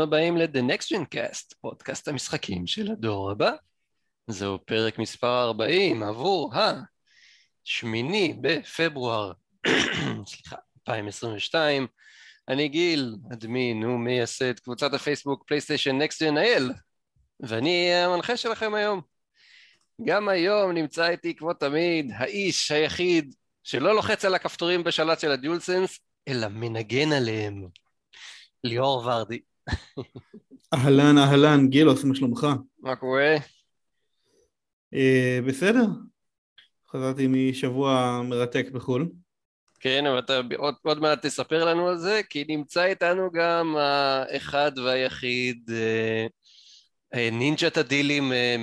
הבאים ל-The Next Gen Cast, פודקאסט המשחקים של הדור הבא. זהו פרק מספר 40 עבור השמיני בפברואר, סליחה, 2022. אני גיל, אדמין ומייסד קבוצת הפייסבוק פלייסטיישן נקסט ג'ן אייל, ואני המנחה שלכם היום. גם היום נמצא איתי כמו תמיד האיש היחיד שלא לוחץ על הכפתורים בשלט של הדיולסנס, אלא מנגן עליהם. ליאור ורדי. אהלן, אהלן, גילוס, מה שלומך? מה קורה? אה, בסדר. חזרתי משבוע מרתק בחו"ל. כן, אבל אתה עוד, עוד מעט תספר לנו על זה, כי נמצא איתנו גם האחד והיחיד אה, אה, נינג'ת הדילים אה,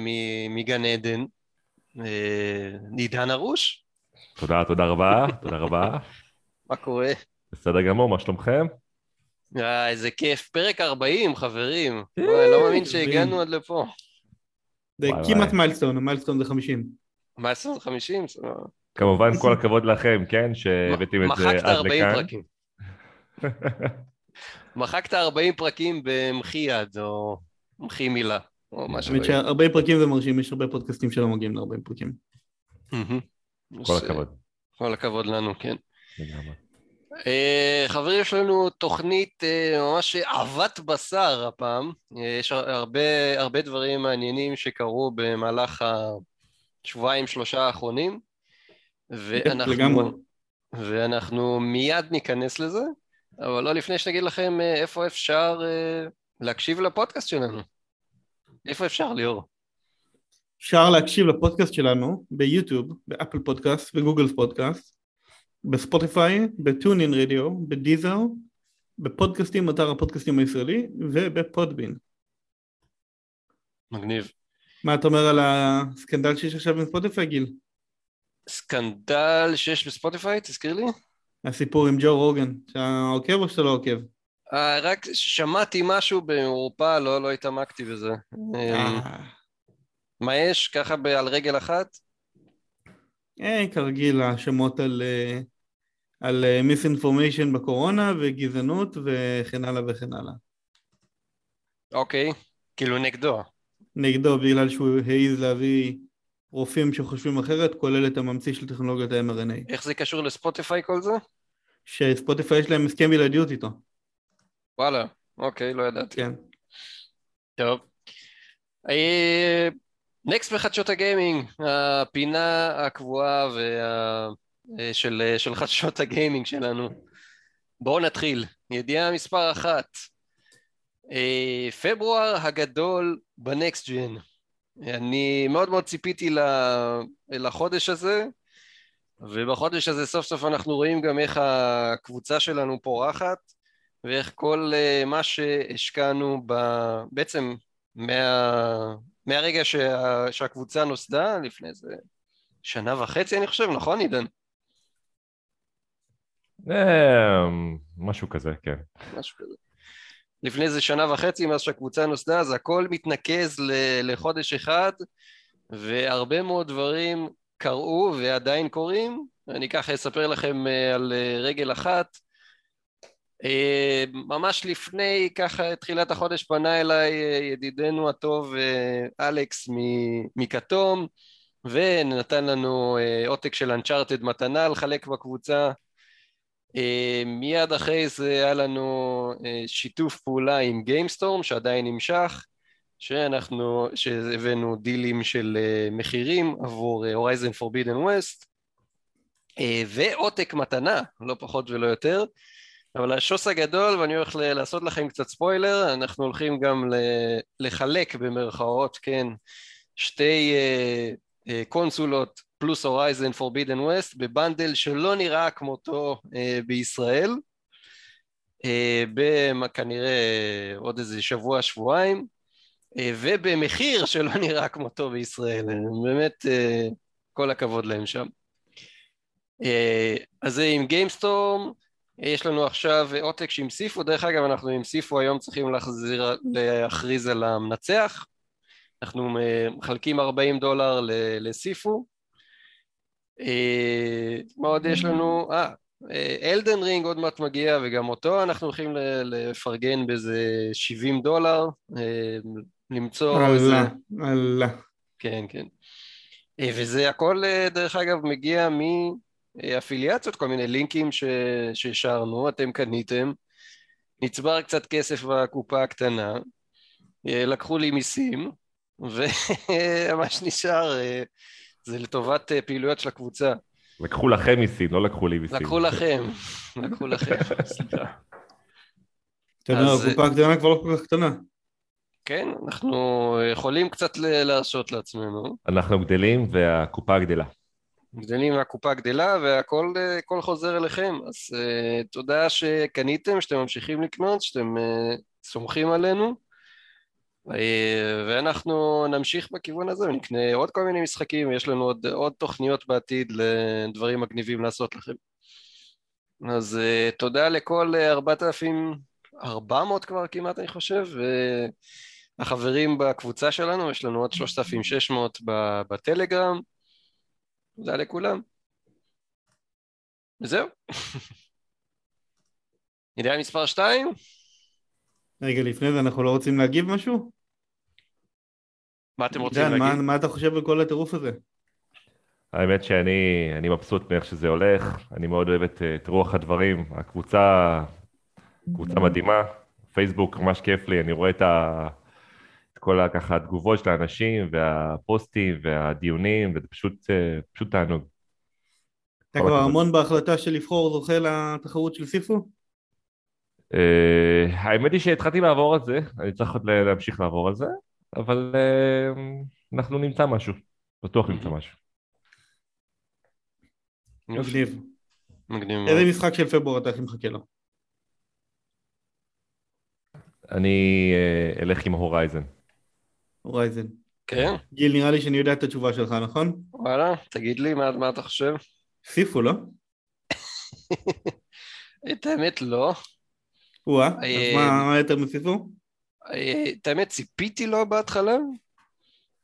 מגן עדן, אה, עידן ארוש. תודה, תודה רבה, תודה רבה. מה קורה? בסדר גמור, מה שלומכם? אה, איזה כיף, פרק 40 חברים, וואי, לא מאמין שהגענו עד לפה. זה כמעט. מיילסטון, המיילסטון זה 50. מה 2050? כמובן כל הכבוד לכם, כן, שהבאתם את זה מחקת עד 40 לכאן. פרקים. מחקת 40 פרקים במחי יד, או מחי מילה, או משהו. האמת ש-40 פרקים זה מרשים, יש הרבה פודקאסטים שלא מגיעים ל-40 פרקים. כל אז, הכבוד. כל הכבוד לנו, כן. לגמרי. אה, חברים, יש לנו תוכנית אה, ממש עבת בשר הפעם. אה, יש הרבה, הרבה דברים מעניינים שקרו במהלך השבועיים שלושה האחרונים. ואנחנו, לגמרי. ואנחנו מיד ניכנס לזה, אבל לא לפני שנגיד לכם איפה אפשר להקשיב לפודקאסט שלנו. איפה אפשר, ליאור? אפשר להקשיב לפודקאסט שלנו ביוטיוב, באפל פודקאסט, בגוגל פודקאסט, בספוטיפיי, ב TuneIn Radio, ב Deezer, בפודקאסטים, אתר הפודקאסטים הישראלי, וב Podbean. מגניב. מה אתה אומר על הסקנדל שיש עכשיו עם ספוטיפיי, גיל? סקנדל שיש בספוטיפיי, תזכיר לי? הסיפור עם ג'ו רוגן, שאתה עוקב או שאתה לא עוקב? אה, רק שמעתי משהו במעורפל, לא, לא התעמקתי בזה. אה, אה, מה יש? ככה על רגל אחת? אה, כרגיל השמות על, אה, על מיסאינפורמיישן בקורונה וגזענות וכן הלאה וכן הלאה. אוקיי, כאילו נגדו. נגדו בגלל שהוא העז להביא רופאים שחושבים אחרת, כולל את הממציא של טכנולוגיית ה-mRNA. איך זה קשור לספוטיפיי כל זה? שספוטיפיי יש להם הסכם בלעדיות איתו, וואלה, אוקיי, לא ידעתי. כן. טוב. אה, נקסט בחדשות הגיימינג, הפינה הקבועה וה... אה, של, של חדשות הגיימינג שלנו. בואו נתחיל. ידיעה מספר אחת. אה, פברואר הגדול בנקסט ג'ן. אני מאוד מאוד ציפיתי לחודש הזה, ובחודש הזה סוף סוף אנחנו רואים גם איך הקבוצה שלנו פורחת, ואיך כל אה, מה שהשקענו ב... בעצם מה... מהרגע שה... שהקבוצה נוסדה, לפני איזה שנה וחצי אני חושב, נכון עידן? אה, משהו כזה, כן. משהו כזה. לפני איזה שנה וחצי מאז שהקבוצה נוסדה, אז הכל מתנקז ל- לחודש אחד, והרבה מאוד דברים קרו ועדיין קורים. אני ככה אספר לכם אה, על אה, רגל אחת. ממש לפני ככה תחילת החודש פנה אליי ידידנו הטוב אלכס מכתום ונתן לנו עותק של אנצ'ארטד מתנה לחלק בקבוצה מיד אחרי זה היה לנו אה, שיתוף פעולה עם גיימסטורם שעדיין נמשך שאנחנו, שהבאנו דילים של אה, מחירים עבור Horizon Forbidden West ועותק מתנה, לא פחות ולא יותר. אבל השוס הגדול, ואני הולך לעשות לכם קצת ספוילר, אנחנו הולכים גם לחלק במרכאות, כן, שתי אה, אה, קונסולות פלוס Horizon Forbidden West ב bundle שלא נראה כמותו אה, בישראל, אה, במ- כנראה עוד איזה שבוע, שבועיים, אה, ובמחיר שלא נראה כמותו בישראל, אה, באמת אה, כל הכבוד להם שם. אה, אז זה עם גיימסטורם, יש לנו עכשיו עותק שעם סיפו, דרך אגב אנחנו עם סיפו היום צריכים להחזיר, להכריז על המנצח, אנחנו אה, מחלקים 40 דולר לסיפו. אה, מה עוד יש לנו? אה, אלדן רינג עוד מעט מגיע, וגם אותו אנחנו הולכים לפרגן באיזה 70 דולר, אה, למצוא איזה... אללה, אללה. כן, כן. אה, וזה הכל, אה, דרך אגב, מגיע מאפיליאציות, כל מיני לינקים ש... שהשארנו, אתם קניתם, נצבר קצת כסף בקופה הקטנה, אה, לקחו לי מיסים, ומה שנשאר אה, זה לטובת אה, פעילויות של הקבוצה. לקחו לכם מיסים, לא לקחו לי מיסים. לקחו לכם, לקחו לכם, סליחה. הקופה הקטנה כבר לא כל כך קטנה. כן, אנחנו יכולים קצת להרשות לעצמנו. אנחנו גדלים והקופה גדלה. גדלים והקופה גדלה והכל אה, הכל חוזר אליכם. אז uh, תודה שקניתם, שאתם ממשיכים לקנות, שאתם uh, סומכים עלינו. Uh, ואנחנו נמשיך בכיוון הזה ונקנה עוד כל מיני משחקים, יש לנו עוד, עוד תוכניות בעתיד לדברים מגניבים לעשות לכם. אז uh, תודה לכל אה, 4,400 כבר כמעט אני חושב, והחברים בקבוצה שלנו, יש לנו עוד 3,600 ב- בטלגרם. תודה לכולם. וזהו. ידיעה מספר 2? רגע, לפני זה אנחנו לא רוצים להגיב משהו? מה אתם רוצים דן, מה- להגיד? מה אתה חושב על כל הטירוף הזה? האמת שאני אני מבסוט מאיך שזה הולך, אני מאוד אוהב את, את רוח הדברים, הקבוצה, קבוצה מדהימה, פייסבוק ממש כיף לי, אני רואה את, ה, את כל ה, ככה התגובות של האנשים והפוסטים והדיונים, וזה פשוט, אה, פשוט תענוג. אתה כבר. המון בהחלטה של לבחור זוכה לתחרות של סיפו? אה, האמת היא שהתחלתי לעבור על זה, אני צריך עוד לה- להמשיך לעבור על זה, אבל אה, אנחנו נמצא משהו, בטוח נמצא משהו. מגניב. מגניב מאוד. איזה משחק של פברואר אתה הכי מחכה לו? אני אה, אלך עם הורייזן. הורייזן. כן? גיל, נראה לי שאני יודע את התשובה שלך, נכון? וואלה, תגיד לי מה, מה אתה חושב? סיפו, לא? את האמת לא. או-אה, אה, אז מה מה יותר מסיפו? אה, את האמת ציפיתי לו בהתחלה,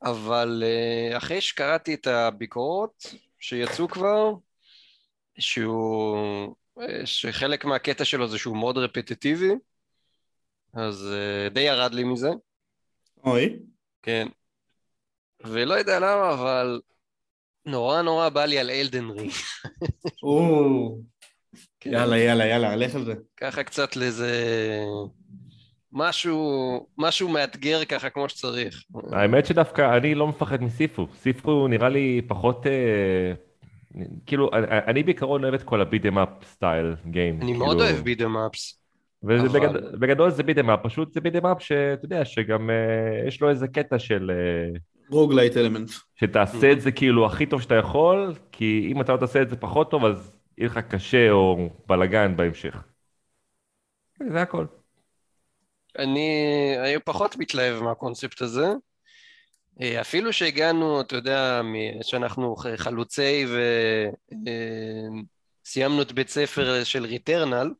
אבל אה, אחרי שקראתי את הביקורות שיצאו כבר, שהוא, אה, שחלק מהקטע שלו זה שהוא מאוד רפטטיבי, אז די ירד לי מזה, אוי. כן. ולא יודע למה, אבל נורא נורא בא לי על אלדן רינג. או, כן. יאללה, יאללה, יאללה, לך על זה. ככה קצת לאיזה... משהו, משהו מאתגר ככה כמו שצריך. האמת שדווקא אני לא מפחד מסיפו, סיפו נראה לי פחות, אה, כאילו, אני, אני בעיקרון אוהב את כל הביטם אפ סטייל גיים. אני מאוד אוהב ביטם אפס. אבל- ובגדול זה beat 'em up, פשוט זה beat 'em up שאתה יודע, שגם אה, יש לו איזה קטע של... אה, Roguelite element. שתעשה את זה כאילו הכי טוב שאתה יכול, כי אם אתה לא תעשה את זה פחות טוב, אז יהיה לך קשה או בלאגן בהמשך. זה הכל. אני, אני פחות מתלהב מהקונספט הזה. אה, אפילו שהגענו, אתה יודע, שאנחנו חלוצי וסיימנו את בית ספר של Returnal.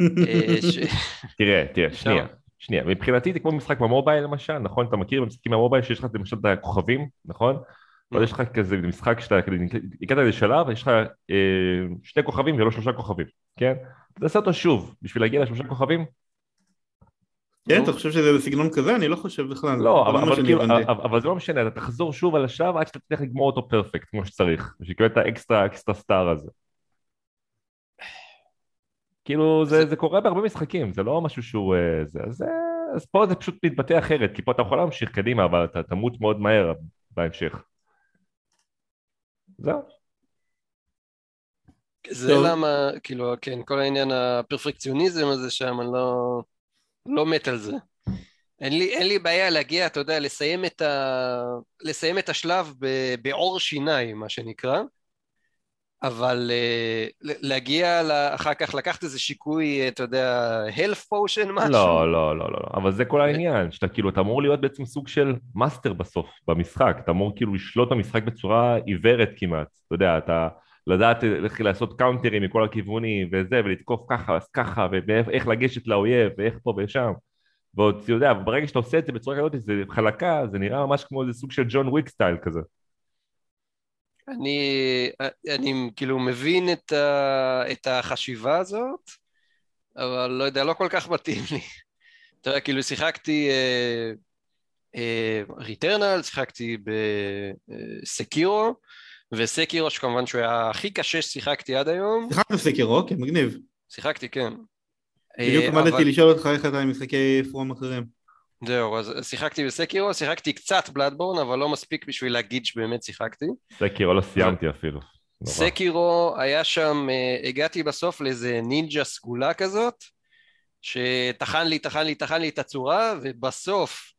אה, ש... תראה, תראה. שנייה, שנייה. מבחינתי זה כמו משחק ב mobile למשל, נכון? אתה מכיר במשחקים ב mobile שיש לך למשל את הכוכבים, נכון? אבל יש לך כזה משחק שאתה כזה, הגעת שלב, יש לך אה, שני כוכבים ולא שלושה כוכבים, כן? תעשה אותו שוב, בשביל להגיע לשלושה כוכבים? כן, אתה חושב שזה בסגנון כזה? אני לא חושב בכלל. לא, אבל, מה אבל, כאילו. אבל, אבל זה לא משנה, אתה תחזור שוב על השלב עד שאתה תצליח לגמור אותו perfect, כמו שצריך, בשביל לקבל את ה extra, extra star הזה. כאילו, זה, זה קורה בהרבה משחקים, זה לא משהו שהוא... אה, זה, אז, אז פה זה פשוט מתבטא אחרת, כי פה אתה יכול להמשיך קדימה, אבל אתה תמות מאוד מהר בהמשך. זהו. זה טוב. למה, כאילו, כן, כל העניין הפרפקציוניזם הזה שם, אני לא, לא מת על זה. אין לי, אין לי בעיה להגיע, אתה יודע, לסיים את, ה, לסיים את השלב ב, בעור שיניים, מה שנקרא, אבל אה, להגיע לה, אחר כך, לקחת איזה שיקוי, אתה יודע, health potion, משהו. לא, לא, לא, לא, אבל זה כל העניין, שאתה כאילו, אתה אמור להיות בעצם סוג של מאסטר בסוף, במשחק, אתה אמור כאילו לשלוט במשחק בצורה עיוורת כמעט, אתה יודע, אתה לדעת איך לעשות קאונטרים מכל הכיוונים וזה, ולתקוף ככה, אז ככה, ואיך לגשת לאויב, ואיך פה ושם, ועוד, אתה יודע, ברגע שאתה עושה את זה בצורה כזאת, זה חלקה, זה נראה ממש כמו איזה סוג של John Wick style כזה. אני, אני כאילו מבין את, ה, את החשיבה הזאת, אבל לא יודע, לא כל כך מתאים לי. אתה יודע, כאילו שיחקתי ריטרנל, uh, uh, שיחקתי בסקירו, וסקירו שכמובן שהוא היה הכי קשה ששיחקתי עד היום. שיחקת בסקירו, כן, מגניב. שיחקתי, כן. בדיוק עמדתי אבל... לשאול אותך איך אתה עם משחקי פרום אחרים. זהו, אז שיחקתי בסקירו, שיחקתי קצת בלאדבורן, אבל לא מספיק בשביל להגיד שבאמת שיחקתי. סקירו לא סיימתי אפילו. סקירו היה שם, uh, הגעתי בסוף לאיזה נינג'ה סגולה כזאת, שטחן לי, טחן לי, טחן לי את הצורה, ובסוף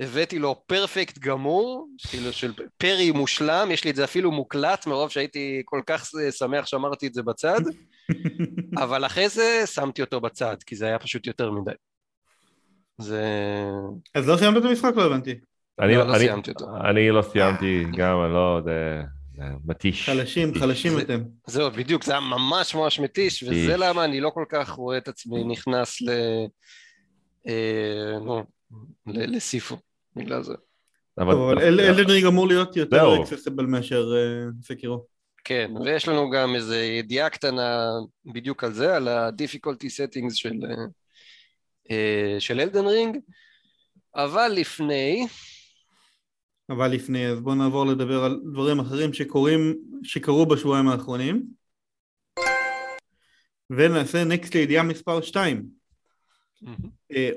הבאתי לו פרפקט גמור, כאילו של פרי מושלם, יש לי את זה אפילו מוקלט מרוב שהייתי כל כך שמח שאמרתי את זה בצד, אבל אחרי זה שמתי אותו בצד, כי זה היה פשוט יותר מדי. זה... אז לא סיימת את המשחק? לא הבנתי. אני לא, לא סיימתי אותו. אני לא סיימתי גם, אני לא יודע... מתיש. חלשים, חלשים אתם. זהו, בדיוק, זה היה ממש ממש מתיש, וזה למה אני לא כל כך רואה את עצמי נכנס ל... אה, נו, לסיפו, בגלל זה. אבל אלדן אמור להיות יותר אקססיבל מאשר סקירו. אה, כן, ויש לנו גם איזו ידיעה קטנה בדיוק על זה, על ה-difficulty settings של, אה, של Elden Ring, אבל לפני, אבל לפני, אז בואו נעבור לדבר על דברים אחרים שקורים, שקרו בשבועיים האחרונים. ונעשה next לידיעה מספר 2.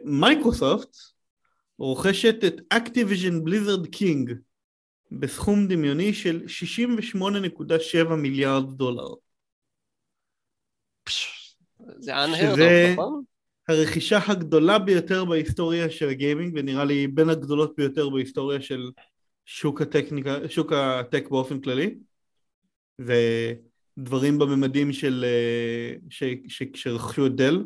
מייקרוסופט רוכשת את Activision Blizzard King בסכום דמיוני של 68.7 מיליארד דולר. זה unheard נכון? הרכישה הגדולה ביותר בהיסטוריה של הגיימינג ונראה לי בין הגדולות ביותר בהיסטוריה של שוק הטכניקה, שוק הטק באופן כללי ודברים בממדים של, אה, ש, ש, שרכשו את דל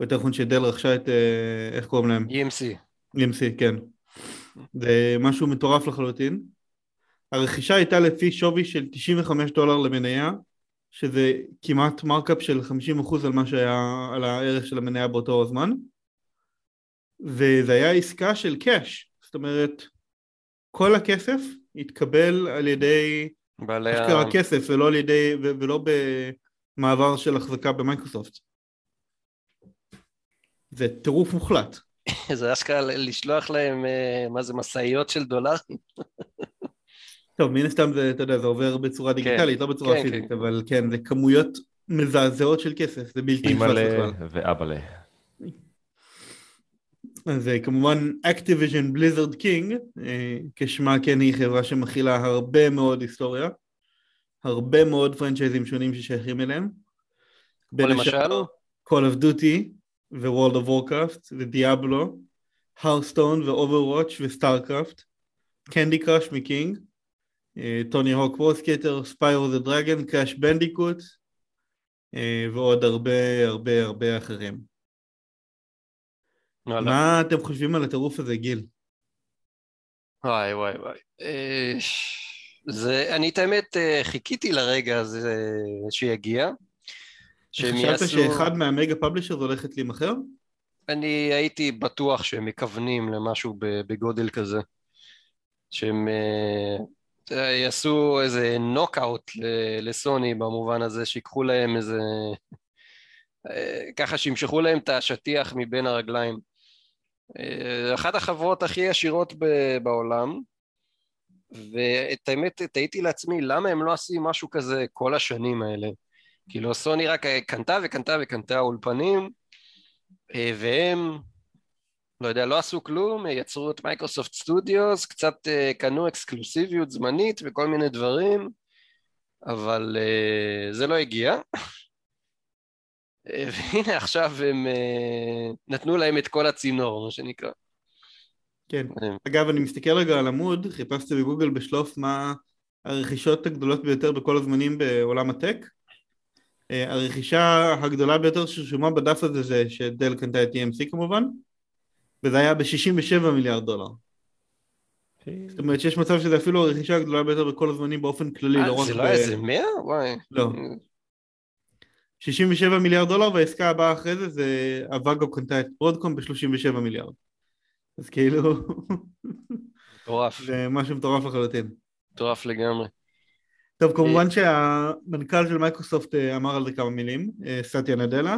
יותר נכון שדל רכשה את, אה, איך קוראים להם? EMC. EMC, כן. זה משהו מטורף לחלוטין. הרכישה הייתה לפי שווי של 95 דולר למניה, שזה כמעט מרקאפ של 50% על מה שהיה, על הערך של המניה באותו הזמן. וזה היה עסקה של קאש, זאת אומרת, כל הכסף התקבל על ידי בעלי ה... הכסף ולא על ידי, ולא במעבר של החזקה במייקרוסופט. זה טירוף מוחלט. זה אשכרה לשלוח להם, אה, מה זה, משאיות של דולרים? טוב, מן הסתם זה, אתה יודע, זה עובר בצורה כן. דיגיטלית, כן, לא בצורה כן, פיזית, כן. אבל כן, זה כמויות מזעזעות של כסף, זה בלתי נתפס בכלל. אימא'לה ואבא'לה. אז כמובן Activision Blizzard King, אה, כשמה כן היא חברה שמכילה הרבה מאוד היסטוריה, הרבה מאוד פרנצ'ייזים שונים ששייכים אליהם. כמו למשל? Call of Duty ו-World of Warcraft ודיאבלו, Hearthstone ו-Overwatch ו-StarCraft, Candy Crush מ King, Tony Hawk Pro Skater, Spyro the Dragon, Crash Bandicoot ועוד הרבה הרבה הרבה אחרים. מה אתם חושבים על הטירוף הזה, גיל? וואי וואי וואי. אה, זה, אני את האמת אה, חיכיתי לרגע הזה שיגיע. חשבת שאחד מהמגה פאבלישר הולכת להימכר? אני הייתי בטוח שהם מכוונים למשהו בגודל כזה. שהם אה, יעשו איזה נוקאוט לסוני במובן הזה, שיקחו להם איזה... ככה שימשכו להם את השטיח מבין הרגליים. אה, אחת החברות הכי עשירות בעולם, ואת האמת, תהיתי לעצמי, למה הם לא עשו משהו כזה כל השנים האלה? כאילו, סוני רק קנתה וקנתה וקנתה אולפנים, אה, והם, לא יודע, לא עשו כלום, יצרו את Microsoft Studios, קצת אה, קנו אקסקלוסיביות זמנית וכל מיני דברים, אבל זה לא הגיע. והנה עכשיו הם נתנו להם את כל הצינור, מה שנקרא. כן. אגב, אני מסתכל רגע על עמוד, חיפשתי בגוגל בשלוף מה הרכישות הגדולות ביותר בכל הזמנים בעולם הטק. Uh, הרכישה הגדולה ביותר שרשומה בדף הזה זה שדל קנתה את EMC כמובן, וזה היה ב-67 מיליארד דולר. זאת אומרת שיש מצב שזה אפילו הרכישה הגדולה ביותר בכל הזמנים באופן כללי, לא רק ב... זה לא איזה 100? וואי. לא. 67 מיליארד דולר והעסקה הבאה אחרי זה זה הוואגו קנתה את ברודקום ב-37 מיליארד אז כאילו מטורף זה משהו מטורף לחלוטין מטורף לגמרי טוב, כמובן שהמנכ"ל של מייקרוסופט אמר על זה כמה מילים, סאטיה נדלה.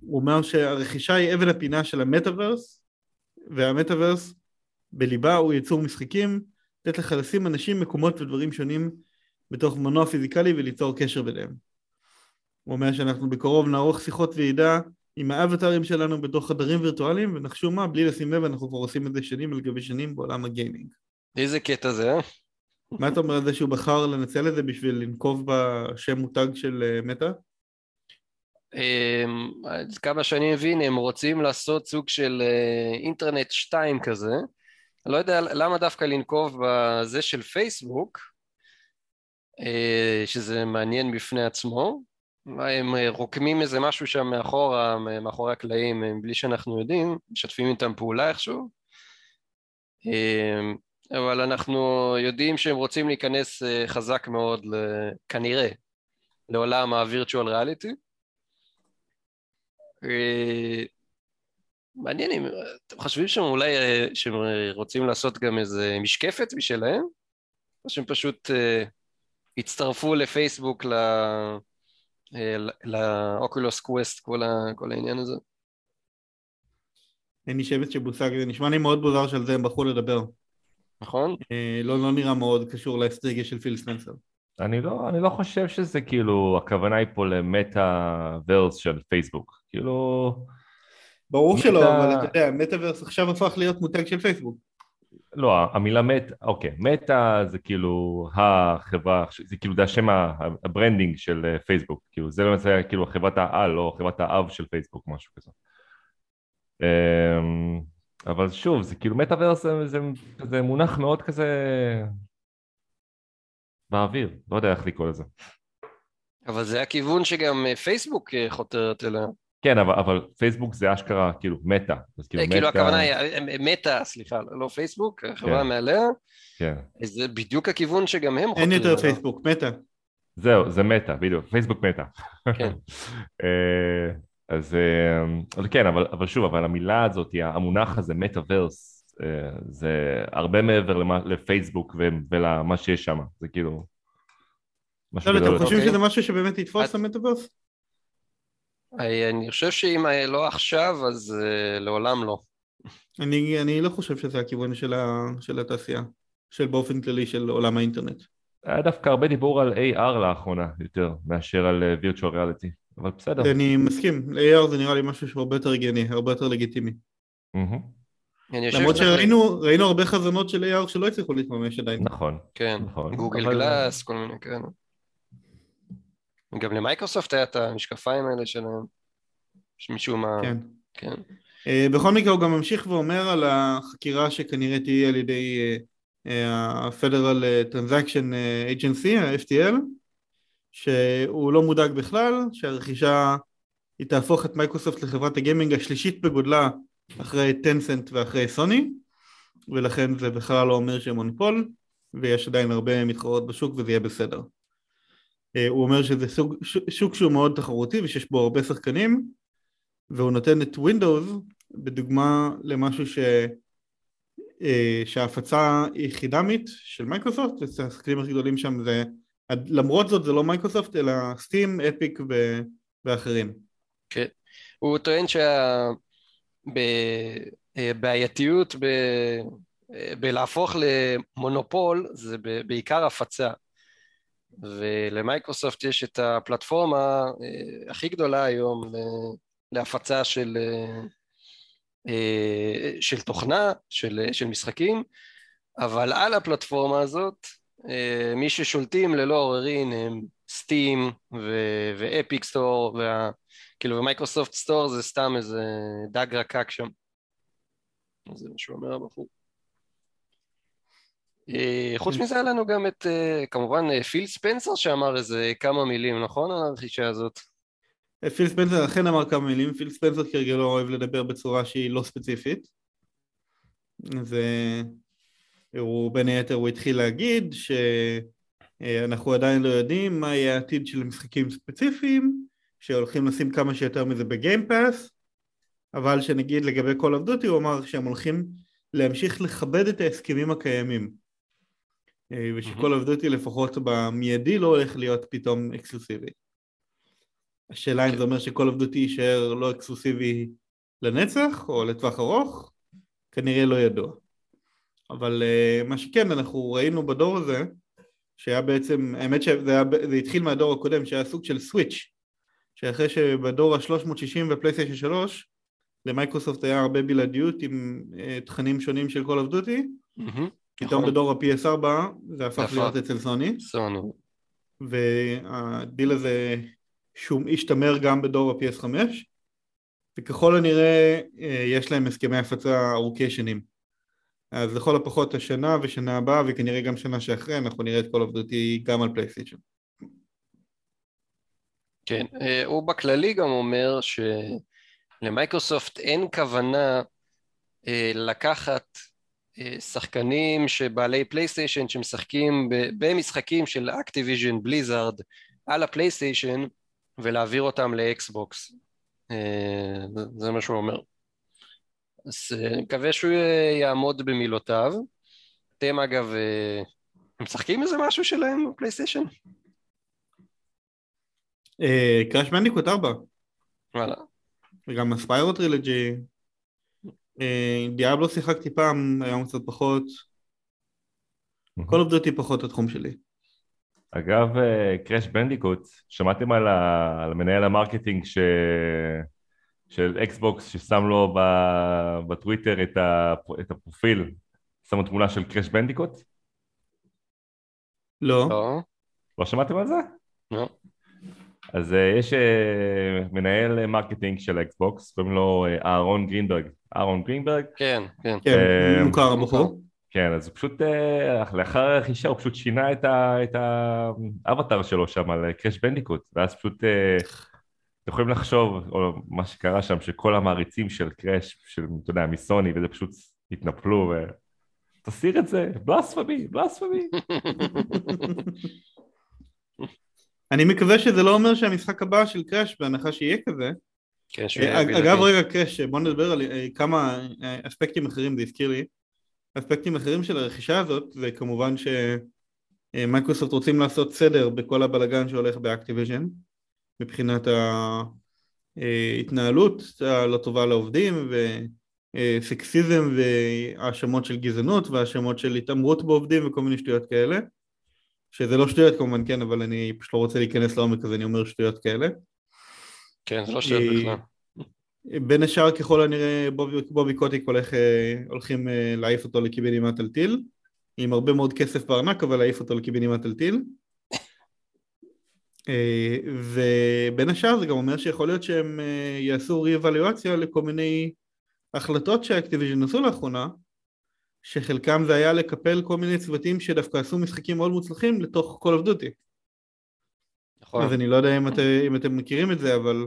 הוא אומר שהרכישה היא אבן הפינה של המטאוורס, והמטאוורס בליבה הוא ייצור משחקים, לתת לך לשים אנשים, מקומות ודברים שונים בתוך מנוע פיזיקלי וליצור קשר ביניהם. הוא אומר שאנחנו בקרוב נערוך שיחות ועידה עם האבטרים שלנו בתוך חדרים וירטואליים, ונחשו מה, בלי לשים לב, אנחנו כבר עושים את זה שנים על גבי שנים בעולם הגיימינג. איזה קטע זה, אה? מה אתה אומר על זה שהוא בחר לנצל את זה בשביל לנקוב בשם מותג של אה, מטא? עד כמה שאני מבין, הם רוצים לעשות סוג של אה, אינטרנט 2 כזה. אני לא יודע למה דווקא לנקוב בזה של פייסבוק, אה, שזה מעניין בפני עצמו. הם רוקמים איזה משהו שם מאחורה, מאחורי הקלעים, בלי שאנחנו יודעים, משתפים איתם פעולה איכשהו. אבל אנחנו יודעים שהם רוצים להיכנס חזק מאוד, כנראה, לעולם ה-virtual reality. אה, מעניין אם אתם חושבים שהם אולי אה, שהם רוצים לעשות גם איזה משקפת משלהם? או שהם פשוט הצטרפו לפייסבוק ל Oculus Quest, כל, כל העניין הזה? אין לי שביב של מושג, זה נשמע לי מאוד מוזר שעל זה הם בחרו לדבר. נכון? לא, לא נראה מאוד קשור לאסטרטגיה של פיל ספנסר. אני לא, אני לא חושב שזה כאילו, הכוונה היא פה למטאוורס של פייסבוק, כאילו... ברור מטה... שלא, אבל אתה יודע, מטאוורס עכשיו הפך להיות מותג של פייסבוק. לא, המילה Meta, אוקיי, Meta זה כאילו החברה, זה כאילו זה השם ה branding של אה, פייסבוק, כאילו זה למעשה כאילו חברת העל או חברת האב של פייסבוק, משהו כזה. אבל שוב, זה כאילו מטאוורס זה, זה, זה מונח מאוד כזה באוויר, לא יודע איך לקרוא לזה. אבל זה הכיוון שגם אה, פייסבוק אה, חותרת אליה. כן, אבל, אבל פייסבוק זה אשכרה כאילו Meta. כאילו, כאילו מטה... הכוונה היא מטא, סליחה, לא פייסבוק, חברה כן. מעליה. כן. זה בדיוק הכיוון שגם הם חותרים. אין יותר פייסבוק, מטא. זהו, זה מטא, בדיוק, פייסבוק מטא. כן. אז, אז כן, אבל, אבל שוב, אבל המילה הזאת, המונח הזה, מטאוורס, אה, זה הרבה מעבר למה, לפייסבוק ולמה שיש שם, זה כאילו... לא, אתם חושבים שזה משהו שבאמת יתפוס למטאברס? אני חושב שאם לא עכשיו, אז uh, לעולם לא. אני, אני לא חושב שזה הכיוון של, ה, של התעשייה, של באופן כללי של עולם האינטרנט. היה דווקא הרבה דיבור על AR לאחרונה יותר מאשר על virtual reality, אבל בסדר. אני מסכים, AR זה נראה לי משהו שהוא הרבה יותר הגיוני, הרבה יותר לגיטימי. למרות שראינו ראינו הרבה חזונות של AR שלא הצליחו להתממש עדיין. נכון. כן, נכון. גוגל גלאס, כל מיני כאלה. גם למייקרוסופט היה את המשקפיים האלה שלהם. שמשום מה... כן. כן. אה, בכל מקרה הוא גם ממשיך ואומר על החקירה שכנראה תהיה על ידי ה-Federal Transaction Agency, ה-FTL, שהוא לא מודאג בכלל, שהרכישה היא תהפוך את מייקרוסופט לחברת הגיימינג השלישית בגודלה אחרי Tencent ואחרי סוני, ולכן זה בכלל לא אומר שהם מונופול, ויש עדיין הרבה מתחרות בשוק וזה יהיה בסדר. אה, הוא אומר שזה סוג, שוק שהוא מאוד תחרותי ושיש בו הרבה שחקנים, והוא נותן את Windows בדוגמה למשהו ש... אה, שההפצה היא חינמית של מייקרוסופט, והשחקנים הכי גדולים שם זה, למרות זאת זה לא מייקרוסופט אלא Steam, Epic ואחרים. כן, הוא טוען שה... בבעייתיות ב... בלהפוך למונופול זה בעיקר הפצה ולמייקרוסופט יש את הפלטפורמה אה, הכי גדולה היום להפצה של, אה, של תוכנה, של, של משחקים אבל על הפלטפורמה הזאת אה, מי ששולטים ללא עוררין הם סטים ואפיק סטור וה... כאילו במייקרוסופט סטור זה סתם איזה דג רקק שם. זה מה שהוא אומר הבחור. אה, חוץ מזה היה לנו גם את, אה, כמובן, אה, פיל ספנסר שאמר איזה כמה מילים, נכון, על הרכישה הזאת? פיל ספנסר אכן אמר כמה מילים, פיל ספנסר כרגע לא אוהב לדבר בצורה שהיא לא ספציפית. אז הוא בין היתר הוא התחיל להגיד שאנחנו עדיין לא יודעים מה יהיה העתיד של משחקים ספציפיים שהולכים לשים כמה שיותר מזה בגיימפאס אבל שנגיד לגבי כל עבדותי הוא אמר שהם הולכים להמשיך לכבד את ההסכמים הקיימים ושכל mm-hmm. לפחות במיידי לא הולך להיות פתאום אקסקלוסיבי. השאלה אם כן. זה אומר שכל עובדות יישאר לא אקסקלוסיבי לנצח או לטווח ארוך, כנראה לא ידוע. אבל uh, מה שכן, אנחנו ראינו בדור הזה, שהיה בעצם, האמת שזה היה, זה התחיל מהדור הקודם, שהיה סוג של סוויץ', שאחרי שבדור ה-360 ופלייסטיישן 3, למייקרוסופט היה הרבה בלעדיות עם uh, תכנים שונים של כל עבדותי, mm-hmm. פתאום נכון. בדור ה-PS4 זה הפך להיות אצל סוני. סוני. והדיל הזה שום השתמר גם בדור ה-PS5, וככל הנראה אה, יש להם הסכמי הפצה ארוכי שנים. אז לכל הפחות השנה ושנה הבאה וכנראה גם שנה שאחרי אנחנו נראה את Call of Duty גם על פלייסטיישן. כן, אה, הוא בכללי גם אומר שלמייקרוסופט אין כוונה אה, לקחת שחקנים שבעלי פלייסטיישן שמשחקים במשחקים של אקטיביז'ן בליזארד על הפלייסטיישן ולהעביר אותם לאקסבוקס. אה, זה מה שהוא אומר. אז אה, אני מקווה שהוא יעמוד במילותיו. אתם אגב, אה, הם משחקים איזה משהו שלהם בפלייסטיישן? Crash Bandicoot 4. וואלה. וגם ה Spyro Trilogy. Diablo שיחקתי פעם, היום קצת פחות. Call of Duty היא פחות התחום שלי. אגב, Crash Bandicoot, שמעתם על, ה... על מנהל ה marketing ש... של אקסבוקס ששם לו ב... בטוויטר את, הפרופיל, שם לו תמונה של Crash Bandicoot? לא. לא. לא שמעתם על זה? לא. אז אה, יש אה, מנהל marketing של אקסבוקס, קוראים לו אה, אהרון גרינברג. אהרון גרינברג? כן, כן. כן, מוכר הבחור. כן, אז הוא פשוט, אה, לאחר הרכישה הוא פשוט שינה את, האבטר שלו שם על Crash Bandicoot, ואז פשוט אה, אתם יכולים לחשוב, או מה שקרה שם, שכל המעריצים של Crash, של, אתה יודע, מסוני, וזה פשוט התנפלו, ו... תסיר את זה, בלספמי, בלספמי. אני מקווה שזה לא אומר שהמשחק הבא של Crash, בהנחה שיהיה כזה. כן, אגב, רגע, Crash, בוא נדבר על כמה אספקטים אחרים, זה הזכיר לי. אספקטים אחרים של הרכישה הזאת זה כמובן שמייקרוסופט רוצים לעשות סדר בכל הבלגן שהולך באקטיביז'ן מבחינת ההתנהלות הלא טובה לעובדים וסקסיזם והאשמות של גזענות והאשמות של התעמרות בעובדים וכל מיני שטויות כאלה. שזה לא שטויות כמובן כן אבל אני פשוט לא רוצה להיכנס לעומק אז אני אומר שטויות כאלה. כן זה לא שטויות אה, בכלל. בין השאר ככל הנראה בובי, בובי קוטיק הולך, אה, הולכים אה, להעיף אותו לקיבינימת על טיל. עם הרבה מאוד כסף בארנק אבל להעיף אותו לקיבינימת על טיל ובין השאר זה גם אומר שיכול להיות שהם יעשו רי-אבליואציה לכל מיני החלטות שהאקטיביז'ן עשו לאחרונה שחלקם זה היה לקפל כל מיני צוותים שדווקא עשו משחקים מאוד מוצלחים לתוך Call of Duty נכון. אז אני לא יודע אם, את, אם אתם מכירים את זה אבל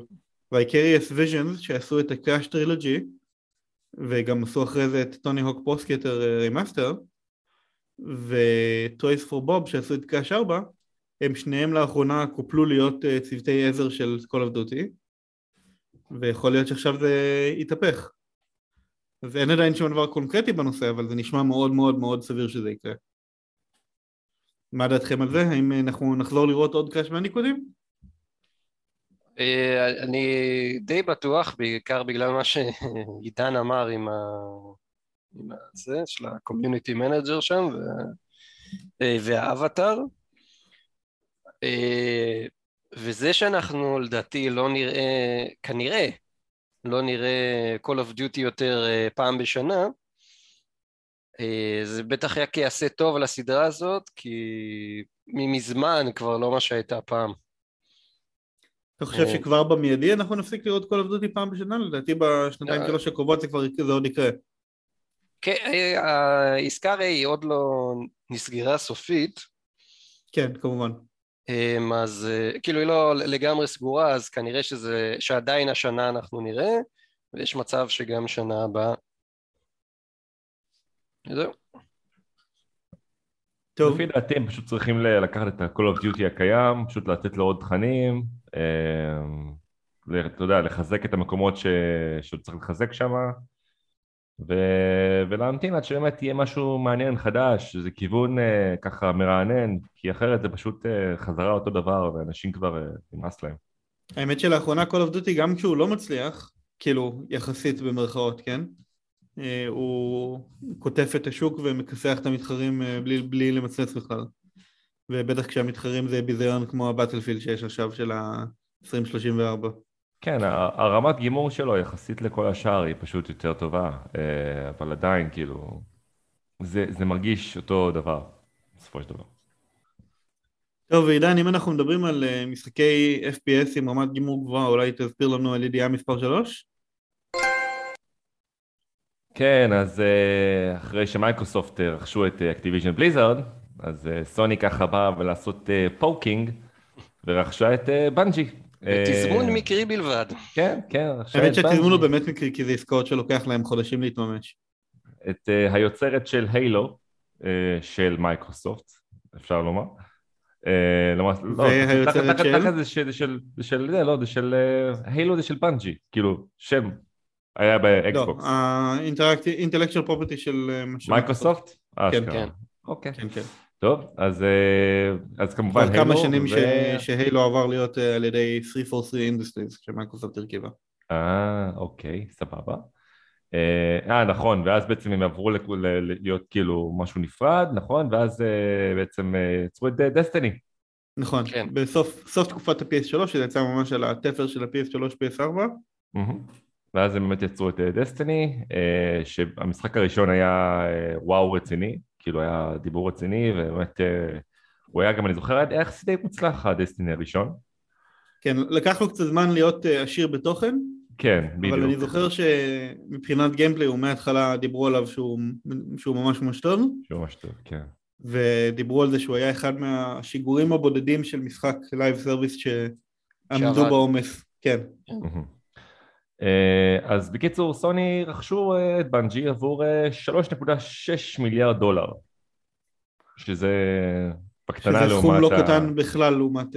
Vicarious Visions שעשו את ה Crash Trilogy וגם עשו אחרי זה את Tony Hawk's Pro Skater remaster ו Toys for Bob שעשו את Crash 4 הם שניהם לאחרונה קופלו להיות אה, צוותי עזר של Call of Duty ויכול להיות שעכשיו זה יתהפך אז אין עדיין שום דבר קונקרטי בנושא אבל זה נשמע מאוד מאוד מאוד סביר שזה יקרה מה דעתכם על זה? האם אנחנו נחזור לראות עוד קראש מהניקודים? אה, אני די בטוח, בעיקר בגלל מה שעידן אמר עם, ה... עם הזה, של ה-community manager שם אה, והאבטר אה, וזה שאנחנו לדעתי לא נראה, כנראה לא נראה Call of Duty יותר פעם בשנה זה בטח רק יעשה טוב לסדרה הזאת כי מזמן כבר לא מה שהייתה פעם אתה חושב אה, שכבר במיידי אנחנו נפסיק לראות כל עבדותי פעם בשנה? לדעתי בשנתיים אה, שלוש הקרובות זה כבר זה עוד יקרה. כן, אה, העסקה הרי עוד לא נסגרה סופית. כן, כמובן. אז כאילו היא לא לגמרי סגורה, אז כנראה שזה, שעדיין השנה אנחנו נראה, ויש מצב שגם שנה הבאה. זהו. טוב. לפי דעתי הם פשוט צריכים לקחת את ה-Call of Duty הקיים, פשוט לתת לו עוד תכנים, אה, אתה יודע, לחזק את המקומות ש... שצריך לחזק שם, ו... ולהמתין עד שבאמת יהיה משהו מעניין חדש, זה כיוון uh, ככה מרענן, כי אחרת זה פשוט uh, חזרה אותו דבר ואנשים כבר uh, נמאס להם. האמת שלאחרונה Call of Duty גם כשהוא לא מצליח, כאילו יחסית במרכאות, כן? Uh, הוא קוטף את השוק ומכסח את המתחרים uh, בלי, בלי למצלץ בכלל. ובטח כשהמתחרים זה ביזיון כמו הבטלפילד שיש עכשיו של ה-2034. כן, הרמת גימור שלו יחסית לכל השאר היא פשוט יותר טובה, אה, אבל עדיין כאילו, זה, זה מרגיש אותו דבר, בסופו של דבר. טוב, ועידן, אם אנחנו מדברים על אה, משחקי FPS עם רמת גימור גבוהה, אולי תסביר לנו על ידיעה מספר 3? כן, אז אה, אחרי שמייקרוסופט רכשו את אקטיביז'ן בליזארד, אז סוני ככה באה ולעשות poking, ורכשה את בנג'י, תזמון מקרי בלבד. כן, כן. האמת שהתזמון הוא באמת מקרי, כי זה עסקאות שלוקח להם חודשים להתממש. את אה, היוצרת של Halo, אה, של מייקרוסופט, אפשר לומר. והיוצרת של? זה של, לא, זה של, Halo זה של בנג'י, כאילו, שם היה באקסבוקס. לא, ה intellectual property של מייקרוסופט? כן, כן. אוקיי. כן, כן. טוב, אז, אה, אז כמובן Halo... כבר כמה שנים ו... ש... ש Halo עבר להיות אה, על ידי 343 Industries, שמייקרוסופט הרכיבה. אה, אוקיי, סבבה. אה, אה, נכון, ואז בעצם הם עברו ל... להיות כאילו משהו נפרד, נכון? ואז בעצם יצרו את Destiny. נכון, כן. בסוף תקופת ה-PS3, שזה יצא ממש על התפר של ה-PS3, PS4. ואז הם באמת יצרו את Destiny, שהמשחק הראשון היה וואו רציני, כאילו היה דיבור רציני, ובאמת אה, הוא היה גם, אני זוכר, היה יחסית די מוצלח ה Destiny הראשון. כן, לקח לו קצת זמן להיות אה, עשיר בתוכן. כן, בדיוק. אבל אני זוכר שמבחינת gameplay הוא מההתחלה דיברו עליו שהוא, שהוא ממש ממש טוב. שהוא ממש טוב, כן. ודיברו על זה שהוא היה אחד מהשיגורים הבודדים של משחק live service שעמדו בעומס. כן. כן. אה, אז בקיצור, סוני רכשו אה, את בנג'י עבור 3.6 אה, מיליארד דולר, שזה בקטנה לעומת... שזה סכום לא קטן בכלל לעומת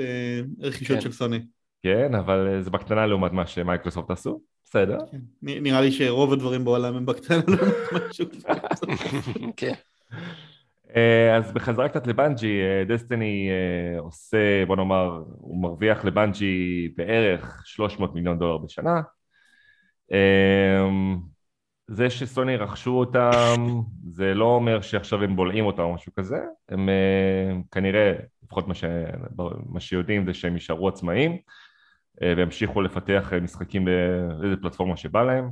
רכישות כן. של סוני. כן, אבל זה בקטנה לעומת מה שמייקרוסופט עשו, בסדר. כן. נראה לי שרוב הדברים בעולם הם בקטנה לעומת משהו. כן. אז בחזרה קצת לבנג'י, דסטיני עושה, בוא נאמר, הוא מרוויח לבנג'י בערך 300 מיליון דולר בשנה. אמ, זה שסוני רכשו אותם, זה לא אומר שעכשיו הם בולעים אותם או משהו כזה, הם אה, כנראה, לפחות מה, ש... מה שיודעים זה שהם יישארו עצמאים אה, והמשיכו לפתח משחקים באיזה פלטפורמה שבא להם.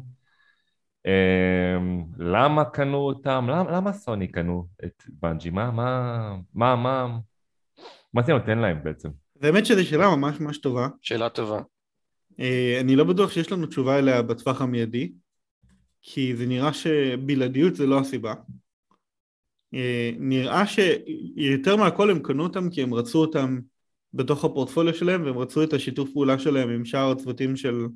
אמ, למה קנו אותם? למה, למה סוני קנו את בנג'י? מה, מה, מה, מה, מה זה נותן להם בעצם? באמת שזו שאלה ממש ממש טובה. שאלה טובה. אה, אני לא בטוח שיש לנו תשובה אליה בטווח המיידי, כי זה נראה שבלעדיות זה לא הסיבה. אה, נראה שיותר מהכל הם קנו אותם כי הם רצו אותם בתוך הפורטפוליו שלהם והם רצו את השיתוף פעולה שלהם עם שאר הצוותים של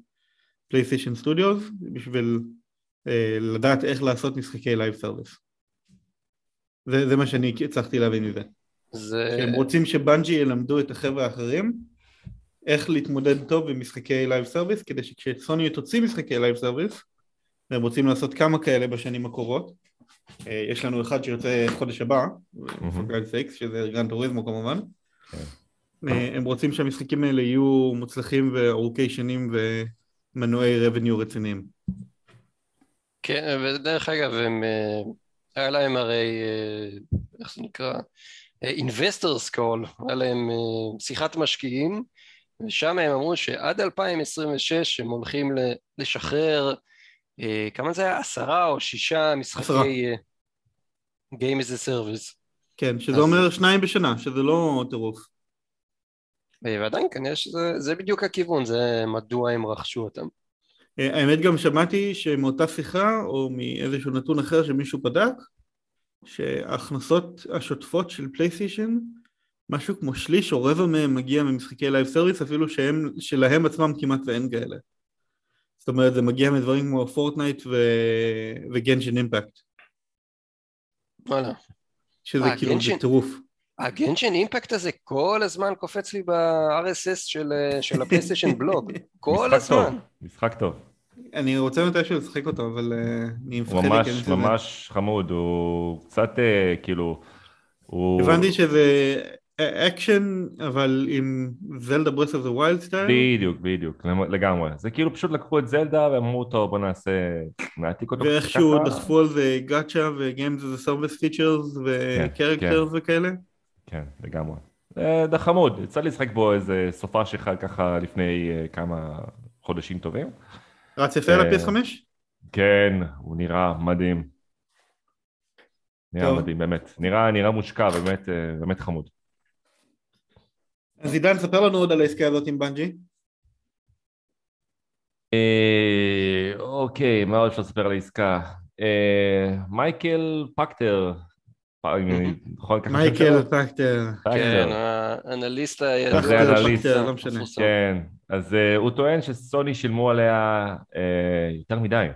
PlayStation Studios בשביל אה, לדעת איך לעשות משחקי live service. זה, זה מה שאני הצלחתי להבין מזה. זה... הם רוצים שבנג'י ילמדו את החבר'ה האחרים איך להתמודד טוב עם משחקי live service כדי שכשסוני תוציא משחקי live service והם רוצים לעשות כמה כאלה בשנים הקרובות אה, יש לנו אחד שיוצא חודש הבא, שזה גרנד טוריזמו כמובן כן. אה, הם רוצים שהמשחקים האלה יהיו מוצלחים וארוכי שנים ומנועי revenue רציניים כן, ודרך אגב, הם, אה, היה להם הרי, איך זה נקרא? Investors Call, היה להם שיחת משקיעים ושם הם אמרו שעד 2026 הם הולכים לשחרר, אה, כמה זה היה? עשרה או שישה משחקי אה, Game as a Service. כן, שזה אז... אומר שניים בשנה, שזה לא טירוף. אה, ועדיין כנראה שזה בדיוק הכיוון, זה מדוע הם רכשו אותם. אה, האמת גם שמעתי שמאותה שיחה, או מאיזשהו נתון אחר שמישהו בדק, שההכנסות השוטפות של פלייסטיישן משהו כמו שליש או רבע מהם מגיע ממשחקי live service אפילו שהם, שלהם עצמם כמעט ואין כאלה. זאת אומרת זה מגיע מדברים כמו פורטנייט ו... וגנשן אימפקט. וואלה. שזה אה, כאילו גנשן... בטירוף. הגנשן אימפקט הזה כל הזמן קופץ לי ב-RSS של, של הפלייסטיישן בלוג, כל הזמן. טוב, משחק טוב. אני רוצה מתישהו לשחק אותו, אבל uh, אני מפחד להיכנס לזה. הוא ממש ממש חמוד, הוא קצת כאילו... הוא... הבנתי שזה אקשן, אבל עם זלדה Breath of the Wild style? בדיוק, בדיוק, לגמרי. זה כאילו פשוט לקחו את זלדה ואמרו, טוב, בוא נעשה, נעתיק אותו ואיכשהו דחפו על זה גאצ'ה ו games as a service features ו characters וכאלה? כן, לגמרי. זה חמוד, יצא לי לשחק בו איזה סופה שלך ככה לפני אה, כמה חודשים טובים. רץ יפה על ה-PS5? כן, הוא נראה מדהים. נראה מדהים, באמת. נראה, מושקע, באמת, אה, באמת חמוד. אז עידן, ספר לנו עוד על העסקה הזאת עם בנג'י. אה, אוקיי, מה עוד אפשר לספר על העסקה? אה, מייקל פקטר, נכון, מייקל פקטר. כן, האנליסט הידוע. לא כן, אז הוא טוען שסוני שילמו עליה יותר מדי.